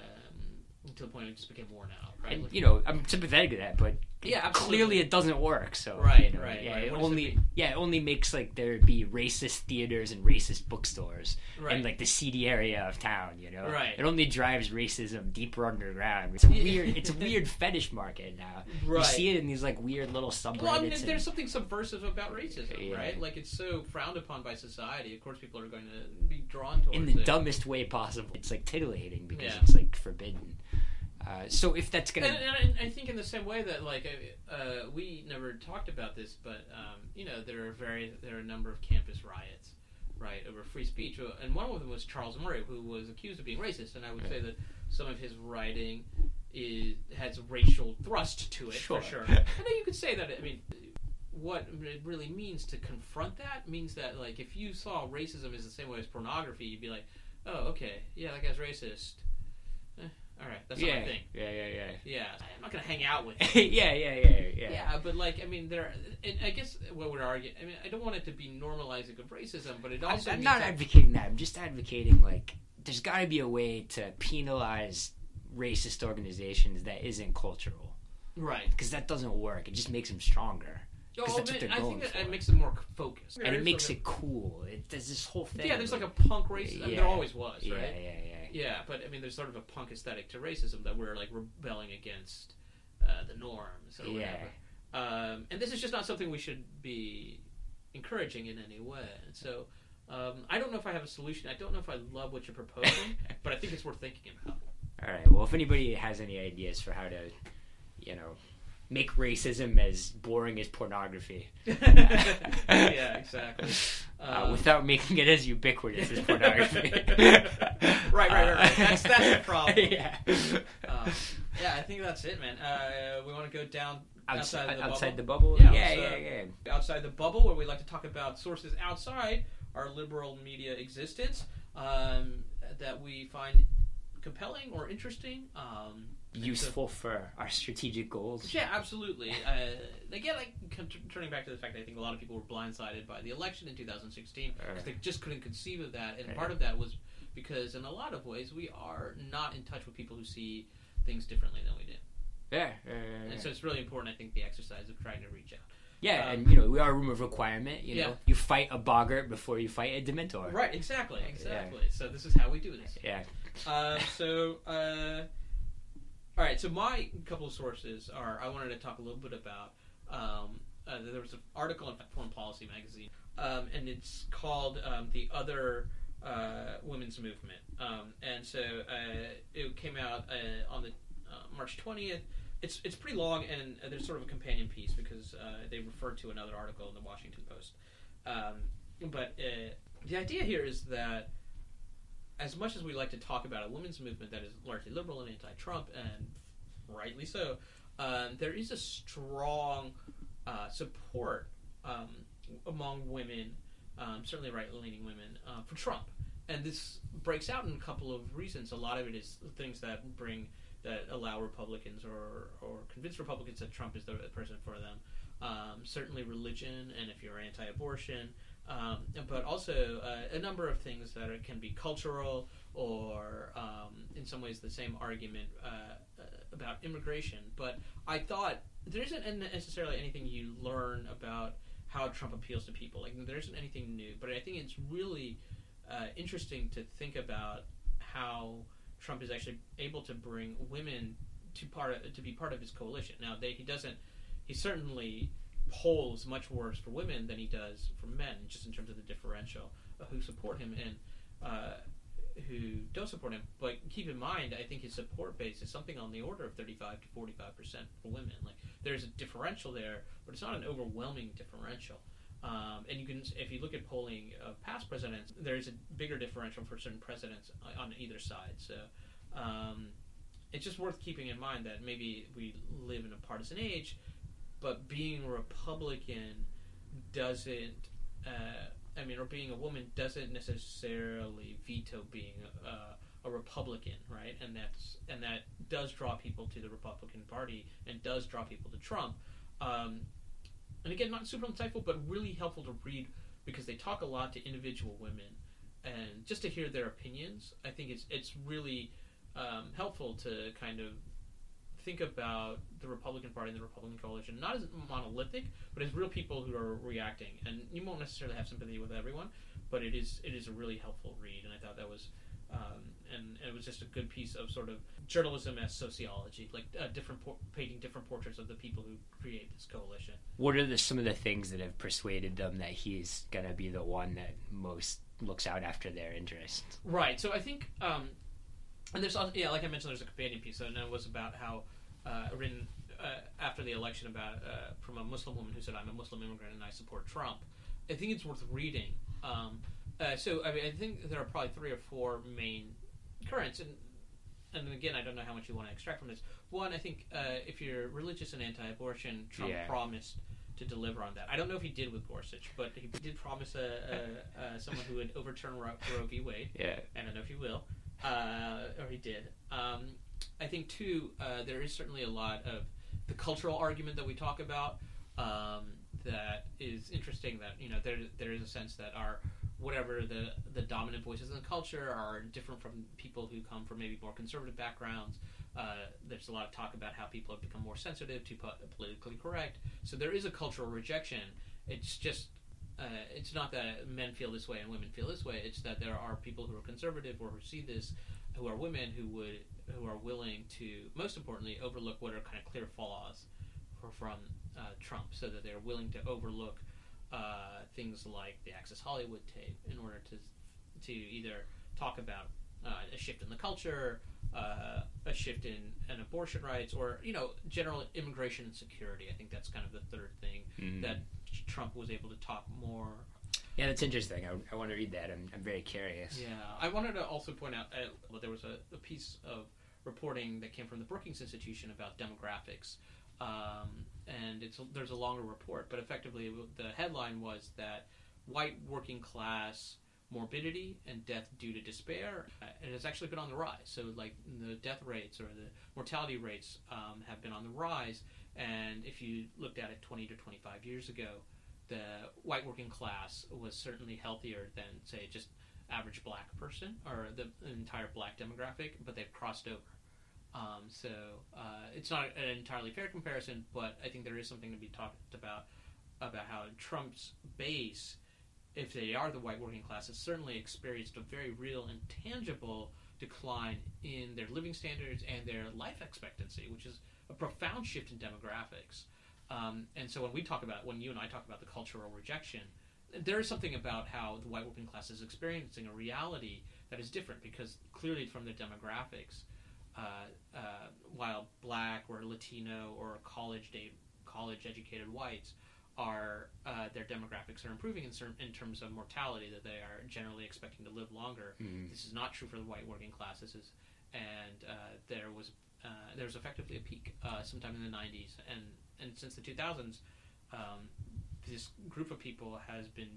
to the point it just became worn out. Right? And Like- you know, I'm sympathetic to that, but Yeah, absolutely. clearly it doesn't work. So Right, you know, right, yeah, right. it What does it only yeah, it only makes like there be racist theaters and racist bookstores right. in like the seedy area of town. You know, Right. It only drives racism deeper underground. It's [LAUGHS] a weird. It's a weird fetish market now. right. You see it in these like weird little subreddits. Well, I mean, and- there's something subversive about racism, Yeah. right? Like it's so frowned upon by society. Of course, people are going to be drawn towards in the it. dumbest way possible. It's like titillating because Yeah. it's like forbidden. Uh, so if that's gonna And, and I- I think in the same way that like uh, we never talked about this, but um, you know there are very there are a number of campus riots, right, over free speech, and one of them was Charles Murray, who was accused of being racist, and I would say that some of his writing is has racial thrust to it Sure. for sure. [LAUGHS] And then you could say that I mean. What it really means to confront that means that, like, if you saw racism as the same way as pornography, you'd be like, "Oh, okay, yeah, that guy's racist. All right, that's yeah, not my thing." yeah, yeah, yeah. Yeah, I'm not gonna hang out with. [LAUGHS] him. yeah, yeah, yeah, yeah. yeah, uh, but like, I mean, there. And I guess what we're arguing. I mean, I don't want it to be normalizing of racism, but it I'm, also. I'm means not that- advocating that. I'm just advocating like there's got to be a way to penalize racist organizations that isn't cultural right. because that doesn't work. It just makes them stronger, Oh, that's what but they're I going think that for. it makes it more focused, and it makes it cool. It, there's this whole thing. Yeah, there's like a punk racism. I mean, there always was, yeah, right? yeah, yeah. Yeah, but I mean, there's sort of a punk aesthetic to racism that we're like rebelling against uh, the norms or Yeah. whatever. Um, and this is just not something we should be encouraging in any way. And so, um, I don't know if I have a solution. I don't know if I love what you're proposing, [LAUGHS] but I think it's worth thinking about. All right. Well, if anybody has any ideas for how to, you know, make racism as boring as pornography, [LAUGHS] [LAUGHS] yeah, exactly. uh, Um, without making it as ubiquitous as pornography. right, [LAUGHS] right, right, right. That's that's the problem. yeah. Um, yeah, I think that's it, man. Uh, we want to go down outside, Outside, the outside the bubble. Yeah, Yeah, so- yeah, yeah. outside the bubble, where we like to talk about sources outside our liberal media existence um, that we find compelling or interesting. Um, Useful for our strategic goals. yeah, absolutely. Uh, again, like turning back to the fact that I think a lot of people were blindsided by the election in 2016 because they just couldn't conceive of that, and Right. part of that was because, in a lot of ways, we are not in touch with people who see things differently than we do. Yeah, yeah, yeah, And so it's really important, I think, the exercise of trying to reach out. yeah. um, and you know, we are a room of requirement. You know, you fight a boggart before you fight a dementor. Right, exactly, exactly. So this is how we do this. Yeah. Uh, so, uh, all right. So my couple of sources are. I wanted to talk a little bit about. Um, uh, there was an article in Foreign Policy magazine, um, and it's called um, "The Other uh, Women's Movement." Um, and so uh, it came out uh, on the uh, March twentieth. It's it's pretty long, and there's sort of a companion piece because uh, they refer to another article in the Washington Post. Um, but the idea here is that as much as we like to talk about a women's movement that is largely liberal and anti-Trump, and rightly so, um, there is a strong uh, support um, among women, um, certainly right-leaning women, uh, for Trump. And this breaks out in a couple of reasons. A lot of it is things that bring that allow Republicans or or convince Republicans that Trump is the person for them. Um, certainly religion, and if you're anti-abortion, um, but also uh, a number of things that are, can be cultural or um, in some ways the same argument uh, uh, about immigration. But I thought there isn't necessarily anything you learn about how Trump appeals to people. Like there isn't anything new, but I think it's really uh, interesting to think about how Trump is actually able to bring women to part of, to be part of his coalition. Now they, he doesn't. He certainly polls much worse for women than he does for men, just in terms of the differential who support him and uh, who don't support him. But keep in mind, I think his support base is something on the order of 35 to 45 percent for women. Like there's a differential there, but it's not an overwhelming differential. Um, and you can, if you look at polling of past presidents, there's a bigger differential for certain presidents on either side. So um, it's just worth keeping in mind that maybe we live in a partisan age, but being Republican doesn't. Uh, I mean, or being a woman doesn't necessarily veto being a, a Republican, right? And that's and that does draw people to the Republican Party and does draw people to Trump. Um, and again, not super insightful, but really helpful to read because they talk a lot to individual women, and just to hear their opinions, I think it's it's really um, helpful to kind of think about the Republican Party and the Republican coalition not as monolithic, but as real people who are reacting. And you won't necessarily have sympathy with everyone, but it is it is a really helpful read, and I thought that was. Um, and it was just a good piece of sort of journalism as sociology, like uh, different por- painting different portraits of the people who create this coalition. What are the, some of the things that have persuaded them that he's gonna be the one that most looks out after their interests? Right. So I think, um, and there's also, yeah, like I mentioned, there's a companion piece, and it was about how uh, written uh, after the election about uh, from a Muslim woman who said, "I'm a Muslim immigrant and I support Trump." I think it's worth reading. Um, uh, so I mean, I think there are probably three or four main currents, and and again, I don't know how much you want to extract from this. One, I think uh, if you're religious and anti-abortion, Trump Yeah. promised to deliver on that. I don't know if he did with Gorsuch, but he did promise a, a, a someone who would overturn Roe, Roe v. Wade. [LAUGHS] Yeah. And I don't know if he will, uh, or he did. Um, I think too, uh, there is certainly a lot of the cultural argument that we talk about um, that is interesting. That you know, there there is a sense that our whatever the the dominant voices in the culture are different from people who come from maybe more conservative backgrounds. Uh, there's a lot of talk about how people have become more sensitive to po- politically correct. So there is a cultural rejection. It's just uh, it's not that men feel this way and women feel this way. It's that there are people who are conservative or who see this, who are women who would who are willing to, most importantly, overlook what are kind of clear flaws for, from uh, Trump, so that they're willing to overlook uh, things like the Access Hollywood tape in order to to either talk about uh, a shift in the culture uh, a shift in, in abortion rights or you know general immigration and security. I think that's kind of the third thing Mhm. that Trump was able to talk more. Yeah, that's interesting. I, I want to read that. I'm, I'm very curious. Yeah, I wanted to also point out uh, there was a, a piece of reporting that came from the Brookings Institution about demographics, um, and it's there's a longer report, but effectively the headline was that white working class morbidity and death due to despair uh, it has actually been on the rise. So like the death rates or the mortality rates um, have been on the rise, and if you looked at it 20 to 25 years ago, the white working class was certainly healthier than say just average black person or the entire black demographic, but they've crossed over. Um, so uh, it's not an entirely fair comparison, but I think there is something to be talked about about how Trump's base, if they are the white working class, has certainly experienced a very real and tangible decline in their living standards and their life expectancy, which is a profound shift in demographics. Um, and so when we talk about, when you and I talk about the cultural rejection, there is something about how the white working class is experiencing a reality that is different because clearly from the demographics, uh, uh, while black or Latino or college day, college educated whites are uh, their demographics are improving in, certain, in terms of mortality that they are generally expecting to live longer. Mhm. This is not true for the white working class. This is, and uh, there was uh, there was effectively a peak uh, sometime in the 90s, and and since the 2000s, um, this group of people has been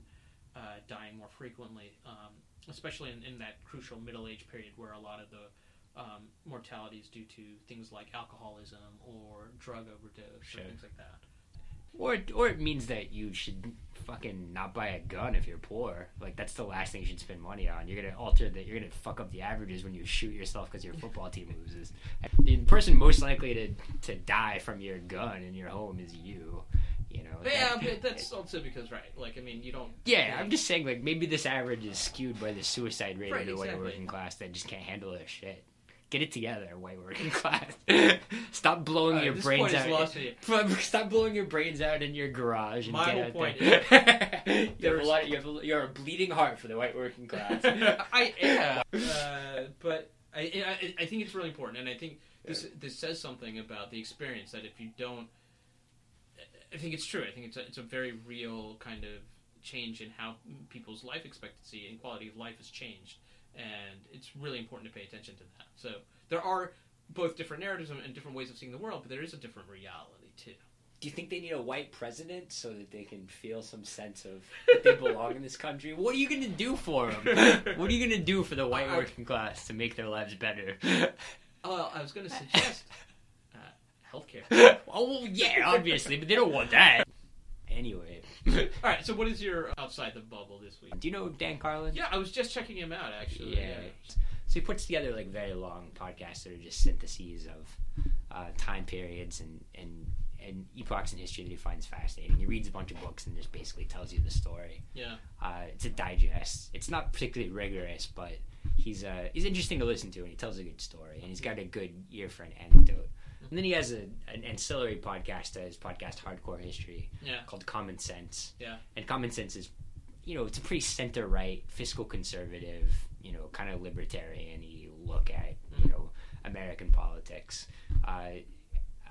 uh, dying more frequently, um, especially in, in that crucial middle age period where a lot of the um, mortality is due to things like alcoholism or drug overdose Sure. or things like that. Or, or it means that you should fucking not buy a gun if you're poor. Like that's the last thing you should spend money on. You're gonna alter that. You're gonna fuck up the averages when you shoot yourself because your football team loses. The person most likely to to die from your gun in your home is you. You know. Yeah, That- but that's also because right, like I mean, you don't. Yeah, I'm just saying, like, maybe this average is skewed by the suicide rate Right, of the white exactly. working class that just can't handle their shit. Get it together, white working [LAUGHS] class. Stop blowing your brains is out. [LAUGHS] Stop blowing your brains out in your garage and My get whole out point there. [LAUGHS] you, have a lot, you have a, you're a bleeding heart for the white working class. I am, uh, but I, I I think it's really important, and I think this this says something about the experience that if you don't, I think it's true. I think it's a, it's a very real kind of change in how people's life expectancy and quality of life has changed, and it's really important to pay attention to that. So there are both different narratives and different ways of seeing the world, but there is a different reality too. Do you think they need a white president so that they can feel some sense of that they belong in this country? [LAUGHS] What are you going to do for them? What are you going to do for the white I- working class to make their lives better? Oh, I was going to suggest uh, healthcare. [LAUGHS] oh yeah, obviously, but they don't want that. Anyway, All right. So, what is your outside the bubble this week? do you know Dan Carlin? Yeah, I was just checking him out actually. Yeah. So he puts together like very long podcasts that are just syntheses of uh, time periods and, and and epochs in history that he finds fascinating. He reads a bunch of books and just basically tells you the story. Yeah. Uh, it's a digest. It's not particularly rigorous, but he's uh, he's interesting to listen to, and he tells a good story, and he's got a good ear for an anecdote. And then he has a, an ancillary podcast to his podcast, Hardcore History, Yeah. called Common Sense. Yeah. And Common Sense is, you know, it's a pretty center right, fiscal conservative, you know, kind of libertarian y look at, you know, American politics. Uh, uh,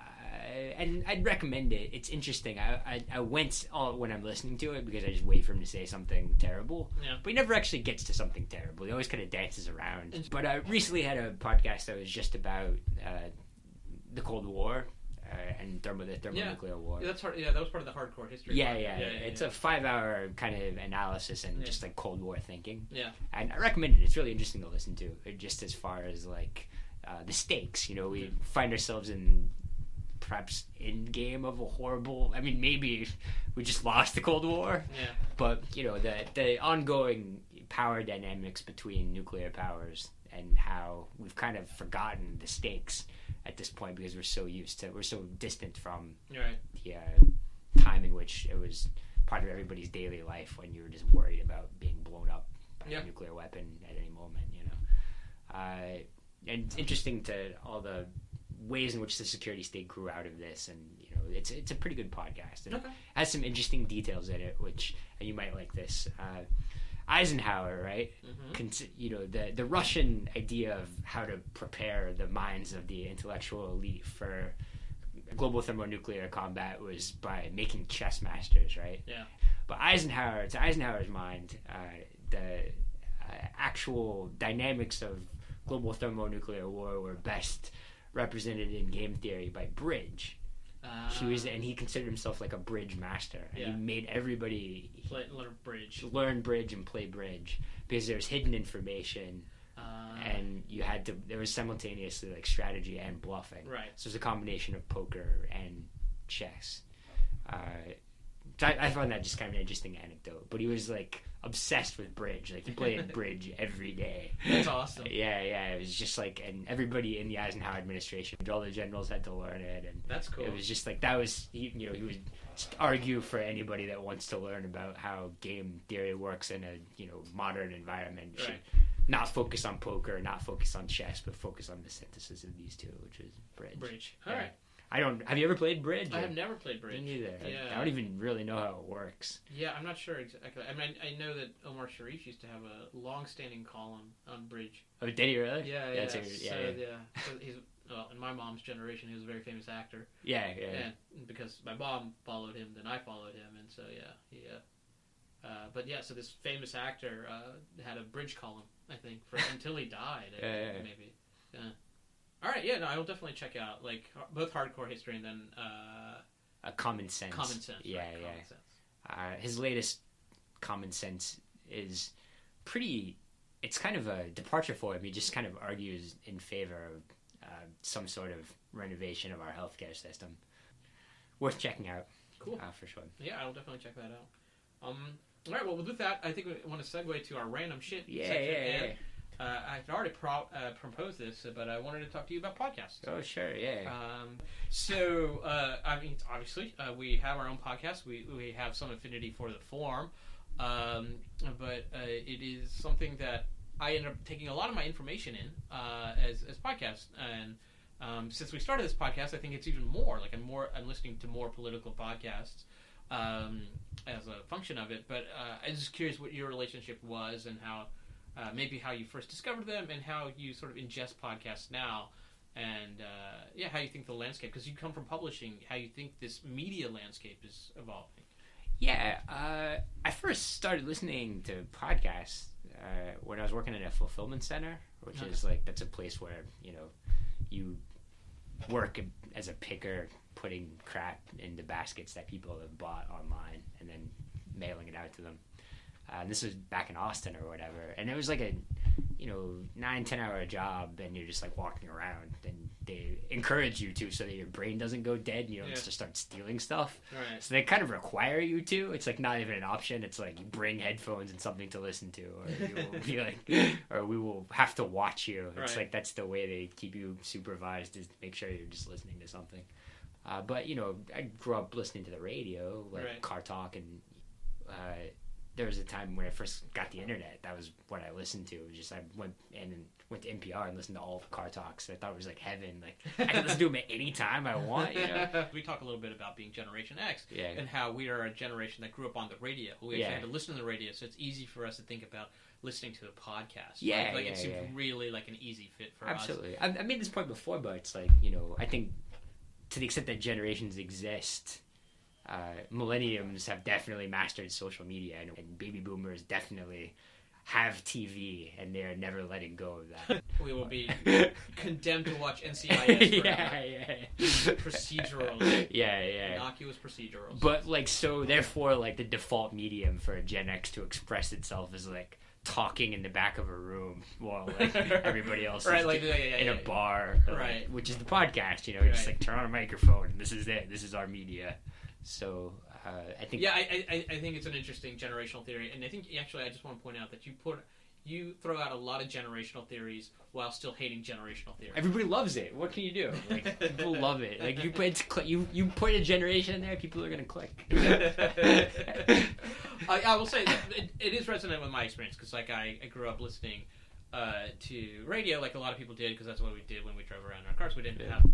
and I'd recommend it. It's interesting. I, I, I went all when I'm listening to it because I just wait for him to say something terrible. Yeah. But he never actually gets to something terrible. He always kind of dances around. But I recently had a podcast that was just about uh, the Cold War uh, and thermo, the thermonuclear war. Yeah, that's hard. Yeah, that was part of the hardcore history. Yeah, podcast. yeah, It's a five-hour kind of analysis and Yeah. just like Cold War thinking. Yeah. and I recommend it. It's really interesting to listen to. uh, Just as far as like uh, the stakes, you know, we Yeah. find ourselves in perhaps in game of a horrible. I mean, maybe [LAUGHS] we just lost the Cold War, yeah. but you know the the ongoing power dynamics between nuclear powers and how we've kind of forgotten the stakes at this point because we're so used to we're so distant from right. the uh, time in which it was part of everybody's daily life when you were just worried about being blown up by Yeah. a nuclear weapon at any moment, you know. Uh, and it's interesting to all the ways in which the security state grew out of this, and you know, it's it's a pretty good podcast. And Okay. it has some interesting details in it, which and you might like this. Uh, Eisenhower, right? Mhm. Cons- you know the the Russian idea of how to prepare the minds of the intellectual elite for global thermonuclear combat was by making chess masters, right? Yeah. But Eisenhower, to Eisenhower's mind, uh, the uh, actual dynamics of global thermonuclear war were best represented in game theory by bridge. He was, and he considered himself like a bridge master. And Yeah. he made everybody play, learn bridge. learn bridge and play bridge because there's hidden information Uh, and you had to there was simultaneously like strategy and bluffing right. so it's a combination of poker and chess uh, I, I found that just kind of an interesting anecdote but he was like obsessed with bridge like he played [LAUGHS] bridge every day That's awesome. yeah yeah it was just like and everybody in the eisenhower administration all the generals had to learn it and That's cool. it was just like that was he, you know he would argue for anybody that wants to learn about how game theory works in a you know modern environment should Right. not focus on poker not focus on chess but focus on the synthesis of these two which is bridge Bridge. All Yeah. right. I don't have you ever played bridge I have never played Me bridge. neither I- Yeah. I, don't even really know how it works Yeah, I'm not sure exactly. I mean, I, I know that Omar Sharif used to have a long-standing column on bridge. oh did he really Yeah, yeah. a- so, yeah, yeah. So he's well, in my mom's generation, he was a very famous actor. yeah yeah, yeah. And because my mom followed him, then I followed him, and so yeah, yeah. Uh, uh, but yeah, so this famous actor uh, had a bridge column, I think, for until he died, Yeah, yeah, yeah. maybe. Yeah. All right, yeah, no, I will definitely check out like both hardcore history and then uh, a common sense common sense. yeah right, yeah Common sense. uh, his latest common sense is pretty it's kind of a departure for him he just kind of argues in favor of uh, some sort of renovation of our healthcare system worth checking out Cool. uh, for sure Yeah, I'll definitely check that out. Um, all right, well, with that, I think we want to segue to our random shit. yeah section, yeah yeah Uh, I've already pro- uh, proposed this, but I wanted to talk to you about podcasts. oh sure yeah Um, so, uh, I mean, obviously, uh, we have our own podcast. We, we have some affinity for the form, um, but uh, it is something that I end up taking a lot of my information in uh, as, as podcasts. And um, since we started this podcast, I think it's even more. Like I'm more, I'm listening to more political podcasts um, as a function of it. But uh, I'm just curious what your relationship was and how. Uh, maybe how you first discovered them and how you sort of ingest podcasts now and uh, yeah, how you think the landscape, because you come from publishing, how you think this media landscape is evolving. Yeah, uh, I first started listening to podcasts uh, when I was working at a fulfillment center, which Okay. is like that's a place where you know you work as a picker, putting crap into baskets that people have bought online, and then mailing it out to them. Uh, and this was back in Austin or whatever, and it was like a you know nine ten hour job, and you're just like walking around, and they encourage you to so that your brain doesn't go dead, and you don't Yeah. just start stealing stuff. Right. So they kind of require you to. It's like not even an option. It's like you bring headphones and something to listen to, or you will [LAUGHS] be like, or we will have to watch you. It's Right. like that's the way they keep you supervised is make sure you're just listening to something. Uh, but you know, I grew up listening to the radio, like Right. car talk, and uh, there was a time when I first got the internet. That was what I listened to. It was just I went and went to NPR and listened to all the car talks. I thought it was like heaven. Like I can listen to them at [LAUGHS] any time I want. You know? [LAUGHS] we talk a little bit about being Generation X Yeah. and how we are a generation that grew up on the radio. We actually Yeah. had to listen to the radio, so it's easy for us to think about listening to a podcast. Yeah, like, like yeah, it seems yeah. really like an easy fit for us. Absolutely. I, I made this point before, but it's like you know, I think to the extent that generations exist, uh, millenniums have definitely mastered social media, and, and baby boomers definitely have TV, and they're never letting go of that. [LAUGHS] We will be [LAUGHS] condemned to watch NCIS [LAUGHS] yeah, forever. yeah, Procedurals. yeah, yeah. Innocuous procedural. But like, so therefore, like the default medium for Gen X to express itself is like talking in the back of a room while like everybody else right, is like yeah, yeah, in yeah, a yeah. bar, like, Right. which is the podcast. You know, just like turn on a microphone. And this is it. This is our media. So uh, I think Yeah, I, I, I think it's an interesting generational theory, and I think actually I just want to point out that you put you throw out a lot of generational theories while still hating generational theory. everybody loves it. What can you do? Like people [LAUGHS] love it. Like you put cl- you you put a generation in there, people are gonna click. [LAUGHS] I, I will say it, it is resonant with my experience because like I, I grew up listening uh, to radio like a lot of people did because that's what we did when we drove around in our cars. We didn't Yeah. have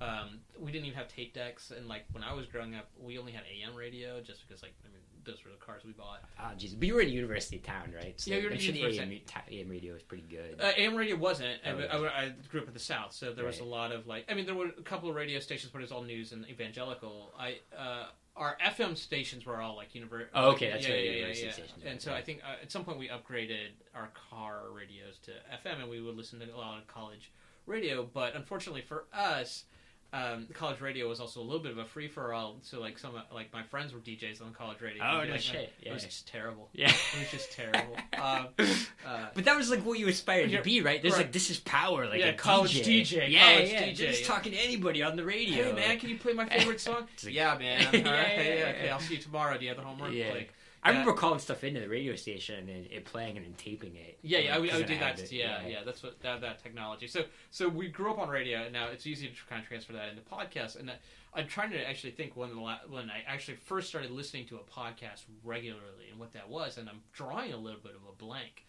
Um, we didn't even have tape decks, and like when I was growing up, we only had AM radio just because like I mean those were the cars we bought. Oh, jeez. But you were in university town, right? So Yeah, were I'm in sure university. AM, AM radio was pretty good. Uh, AM radio wasn't. I, Oh, I, I grew up in the South, so there was a lot of like. I mean, there were a couple of radio stations, but it was all news and evangelical. I uh, our FM stations were all like univer- Oh, okay, that's yeah, right, yeah, yeah, university yeah. stations, And so. I think uh, at some point we upgraded our car radios to FM, and we would listen to a lot of college radio. But unfortunately for us. Um, college radio was also a little bit of a free for all. So like some like my friends were DJs on college radio. Oh, Like, no like, shit, It yeah. was just terrible. [LAUGHS] yeah. It was just terrible. um, [LAUGHS] uh, But that was like what you aspired to be, right? There's right. like this is power, like Yeah, a college DJ. DJ, Yeah, college yeah. DJ, just yeah. talking to anybody on the radio. Hey man, can you play my [LAUGHS] favorite song? Like- yeah, man. All right, Yeah, hey, yeah, okay, yeah. I'll see you tomorrow. Do you have the homework? Yeah. Like, I remember calling stuff into the radio station and it playing it and taping it. yeah, yeah, I would, I would do that. it, Yeah, yeah, that's what that, that technology. So, so we grew up on radio, and now it's easy to kind of transfer that into podcasts. And I'm trying to actually think when the la- when I actually first started listening to a podcast regularly and what that was, and I'm drawing a little bit of a blank.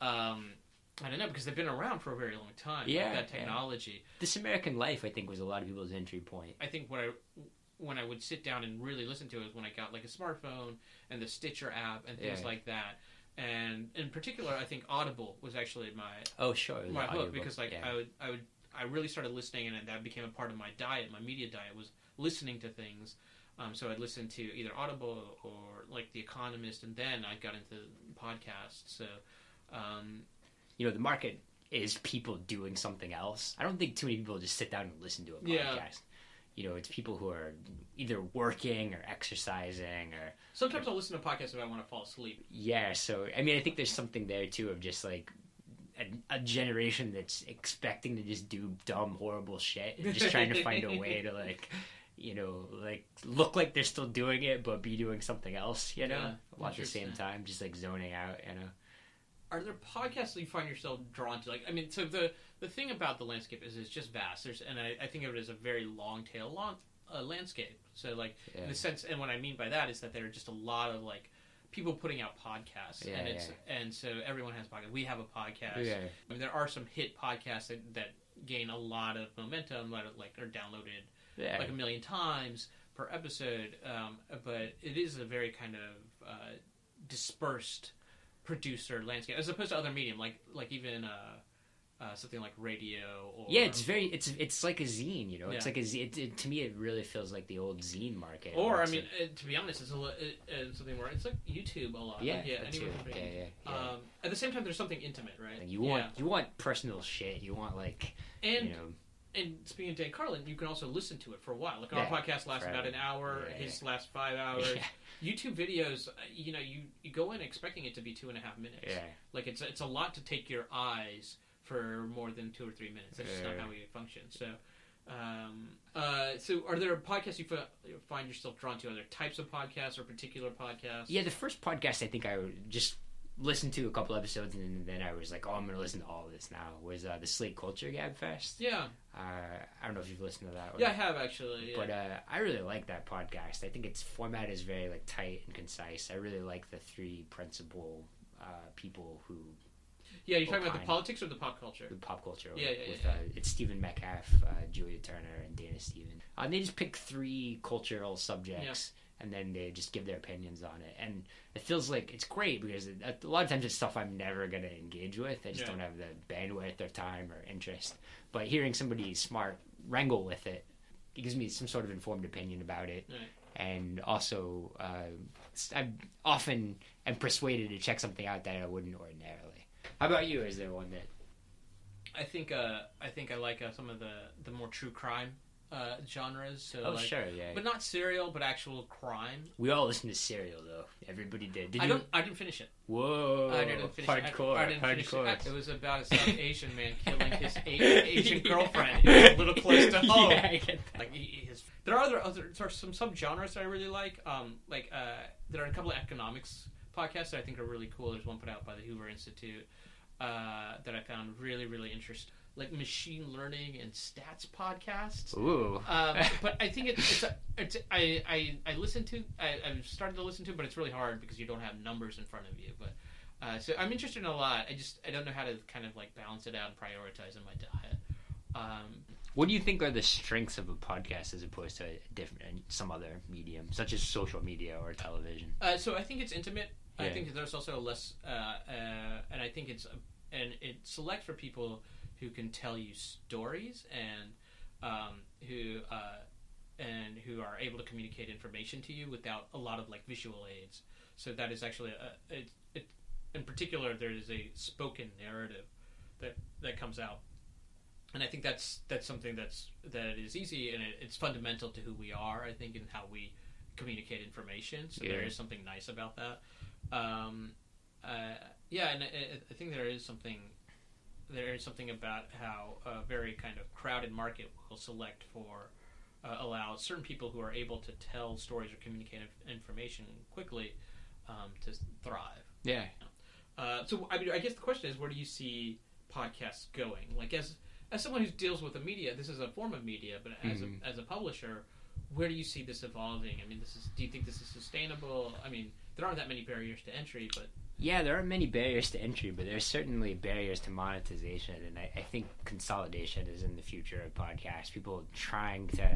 Um, I don't know because they've been around for a very long time. like Yeah, that yeah. technology. This American Life, I think, was a lot of people's entry point. I think when I when I would sit down and really listen to it was when I got like a smartphone and the Stitcher app and things Yeah. like that. And in particular, I think Audible was actually my Oh, sure. my hook audiobook, because like yeah. I would I would I really started listening and that became a part of my diet. My media diet was listening to things. Um, so I'd listen to either Audible or like The Economist, and then I got into podcasts. So um, you know, the market is people doing something else. I don't think too many people just sit down and listen to a podcast. Yeah. You know, it's people who are either working or exercising or sometimes I'll listen to podcasts if I want to fall asleep. yeah. So I mean, I think there's something there too of just like a, a generation that's expecting to just do dumb, horrible shit and just trying to find a way to like. [LAUGHS] You know, like look like they're still doing it, but be doing something else. You know, Yeah, all at the same time, just like zoning out. You know, are there podcasts that you find yourself drawn to? Like, I mean, so the the thing about the landscape is it's just vast. There's, and I, I think of it as a very long tail long uh, landscape. So, like, Yeah. in the sense, and what I mean by that is that there are just a lot of like people putting out podcasts, Yeah, and it's and so everyone has podcasts. We have a podcast. yeah, I mean, there are some hit podcasts that, that gain a lot of momentum, that are, like are downloaded yeah. like a million times per episode. Um, but it is a very kind of uh, dispersed producer landscape as opposed to other medium, like like even uh, uh, something like radio. Or, Yeah, it's very it's it's like a zine, you know. It's Yeah. like a zine. It, it, to me, it really feels like the old zine market. Or I mean, uh, to be honest, it's a li- it, uh, something where it's like YouTube a lot. yeah, like, yeah, that anyone too. can yeah, yeah, yeah. Um, at the same time, there's something intimate, right? You want you want personal shit. You want like and you know and speaking of Dan Carlin, you can also listen to it for a while. Like our podcast lasts forever. about an hour. His lasts five hours. [LAUGHS] YouTube videos, uh, you know, you, you go in expecting it to be two and a half minutes. yeah. Like it's it's a lot to take your eyes for more than two or three minutes. That's just not how we function. So, um, uh, so are there podcasts you find yourself drawn to? Are there types of podcasts or particular podcasts? Yeah, the first podcast I think I just listened to a couple episodes and then I was like, oh, I'm gonna listen to all of this now. Was uh, the Slate Culture Gabfest? yeah, Uh, I don't know if you've listened to that. One. yeah. I have actually. Yeah. But uh, I really like that podcast. I think its format is very like tight and concise. I really like the three principal uh, people who yeah, you're talking about the politics or the pop culture? with pop culture. Yeah, yeah, with, yeah. Uh, it's Stephen Metcalf, uh, Julia Turner, and Dana Stevens. Uh, they just pick three cultural subjects. And then they just give their opinions on it, and it feels like it's great because it, a lot of times it's stuff I'm never gonna engage with. I just Yeah. don't have the bandwidth or time or interest. But hearing somebody smart wrangle with it, it gives me some sort of informed opinion about it and also uh, I'm often am persuaded to check something out that I wouldn't ordinarily. How about you? Is there one that? I think uh, I think I like uh, some of the the more true crime uh, genres. So Oh, like, sure, yeah. but not serial, but actual crime. we all listen to Serial though. Everybody did. Did I you? don't. I didn't finish it. Whoa! I didn't finish it. hardcore. I, I didn't finish hardcore. it. It was about a South [LAUGHS] Asian man killing his Asian [LAUGHS] girlfriend. It was a little close to [LAUGHS] home. Yeah, I get that. Like he- his, there are other, other there are some subgenres that I really like. Um, like uh, there are a couple of economics podcasts that I think are really cool. There's one put out by the Hoover Institute uh, that I found really really interesting, like machine learning and stats podcasts. Ooh. Um, but I think it, it's a, it's I, I I listen to I, I've started to listen to, but it's really hard because you don't have numbers in front of you. But uh, so I'm interested in a lot. I just I don't know how to kind of like balance it out and prioritize in my diet. Um, What do you think are the strengths of a podcast as opposed to a different some other medium, such as social media or television? Uh, so I think it's intimate. I Yeah. think there's also a less, uh, uh, and I think it's and it's select for people who can tell you stories and um, who uh, and who are able to communicate information to you without a lot of like visual aids. So that is actually a, it, it, in particular there is a spoken narrative that that comes out. And I think that's that's something that's that is easy and it, it's fundamental to who we are. I think and how we communicate information. So there Yeah. is something nice about that. Um, uh, yeah, and I, I think there is something there is something about how a very kind of crowded market will select for uh, allow certain people who are able to tell stories or communicate information quickly um, to thrive. Yeah. Uh, so I mean, I guess the question is, where do you see podcasts going? Like as as someone who deals with the media, this is a form of media, but as Mhm. a as a publisher, where do you see this evolving? I mean, this is. Do you think this is sustainable? I mean, there aren't that many barriers to entry, but Yeah, there are many barriers to entry, but there's certainly barriers to monetization, and I, I think consolidation is in the future of podcasts. People trying to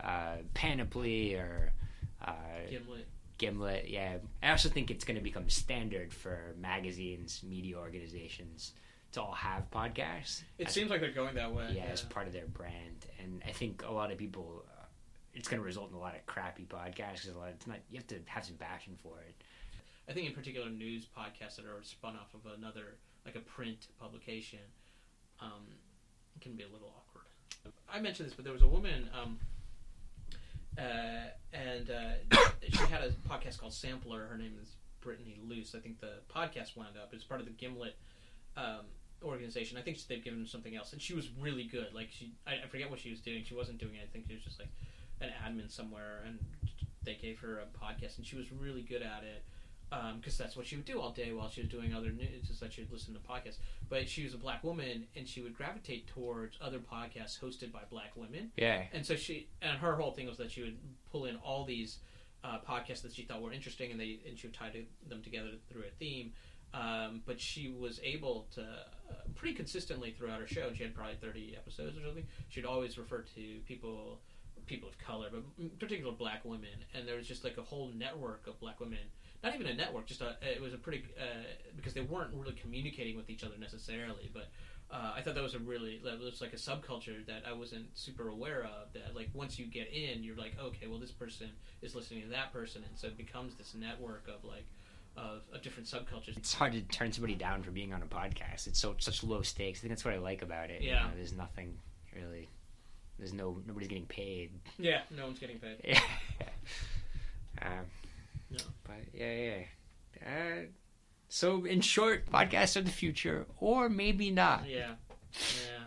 uh, Panoply or uh, Gimlet. Gimlet. Yeah, I also think it's going to become standard for magazines, media organizations to all have podcasts. It as- seems like they're going that way. yeah, as part of their brand, and I think a lot of people. It's going to result in a lot of crappy podcasts. 'cause a lot, it's not. You have to have some passion for it. I think in particular news podcasts that are spun off of another like a print publication um, can be a little awkward. I mentioned this, but there was a woman, um, uh, and uh, [COUGHS] she had a podcast called Sampler. Her name is Brittany Luce. I think the podcast wound up. It's part of the Gimlet um, organization. I think they've given her something else, and she was really good. Like she, I, I forget what she was doing. She wasn't doing anything. She was just like an admin somewhere, and they gave her a podcast, and she was really good at it because that's what she would do all day while she was doing other news. Is that she would listen to podcasts. But she was a black woman, and she would gravitate towards other podcasts hosted by black women. Yeah, And so she and her whole thing was that she would pull in all these uh, podcasts that she thought were interesting, and they and she would tie to, them together through a theme. Um, but she was able to uh, pretty consistently throughout her show. and She had probably thirty episodes or something. She'd always refer to people, people of color, but in particular black women, and there was just like a whole network of black women. Not even a network, just a. It was a pretty uh, because they weren't really communicating with each other necessarily, but uh, I thought that was a really that was like a subculture that I wasn't super aware of. That like once you get in, you're like, okay, well this person is listening to that person, and so it becomes this network of like of, of different subcultures. it's hard to turn somebody down for being on a podcast. It's so such low stakes. I think that's what I like about it. you Yeah. know, there's nothing really. There's no nobody's getting paid. Yeah, no one's getting paid. Yeah. [LAUGHS] um, No. But yeah, yeah. Uh, so in short, podcasts are the future, or maybe not. Yeah,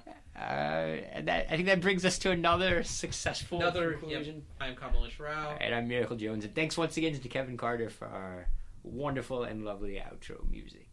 yeah. Uh, and that I think that brings us to another successful Another- conclusion. I'm Kamalesh Rao. And I'm Miracle Jones, and thanks once again to Kevin Carter for our wonderful and lovely outro music.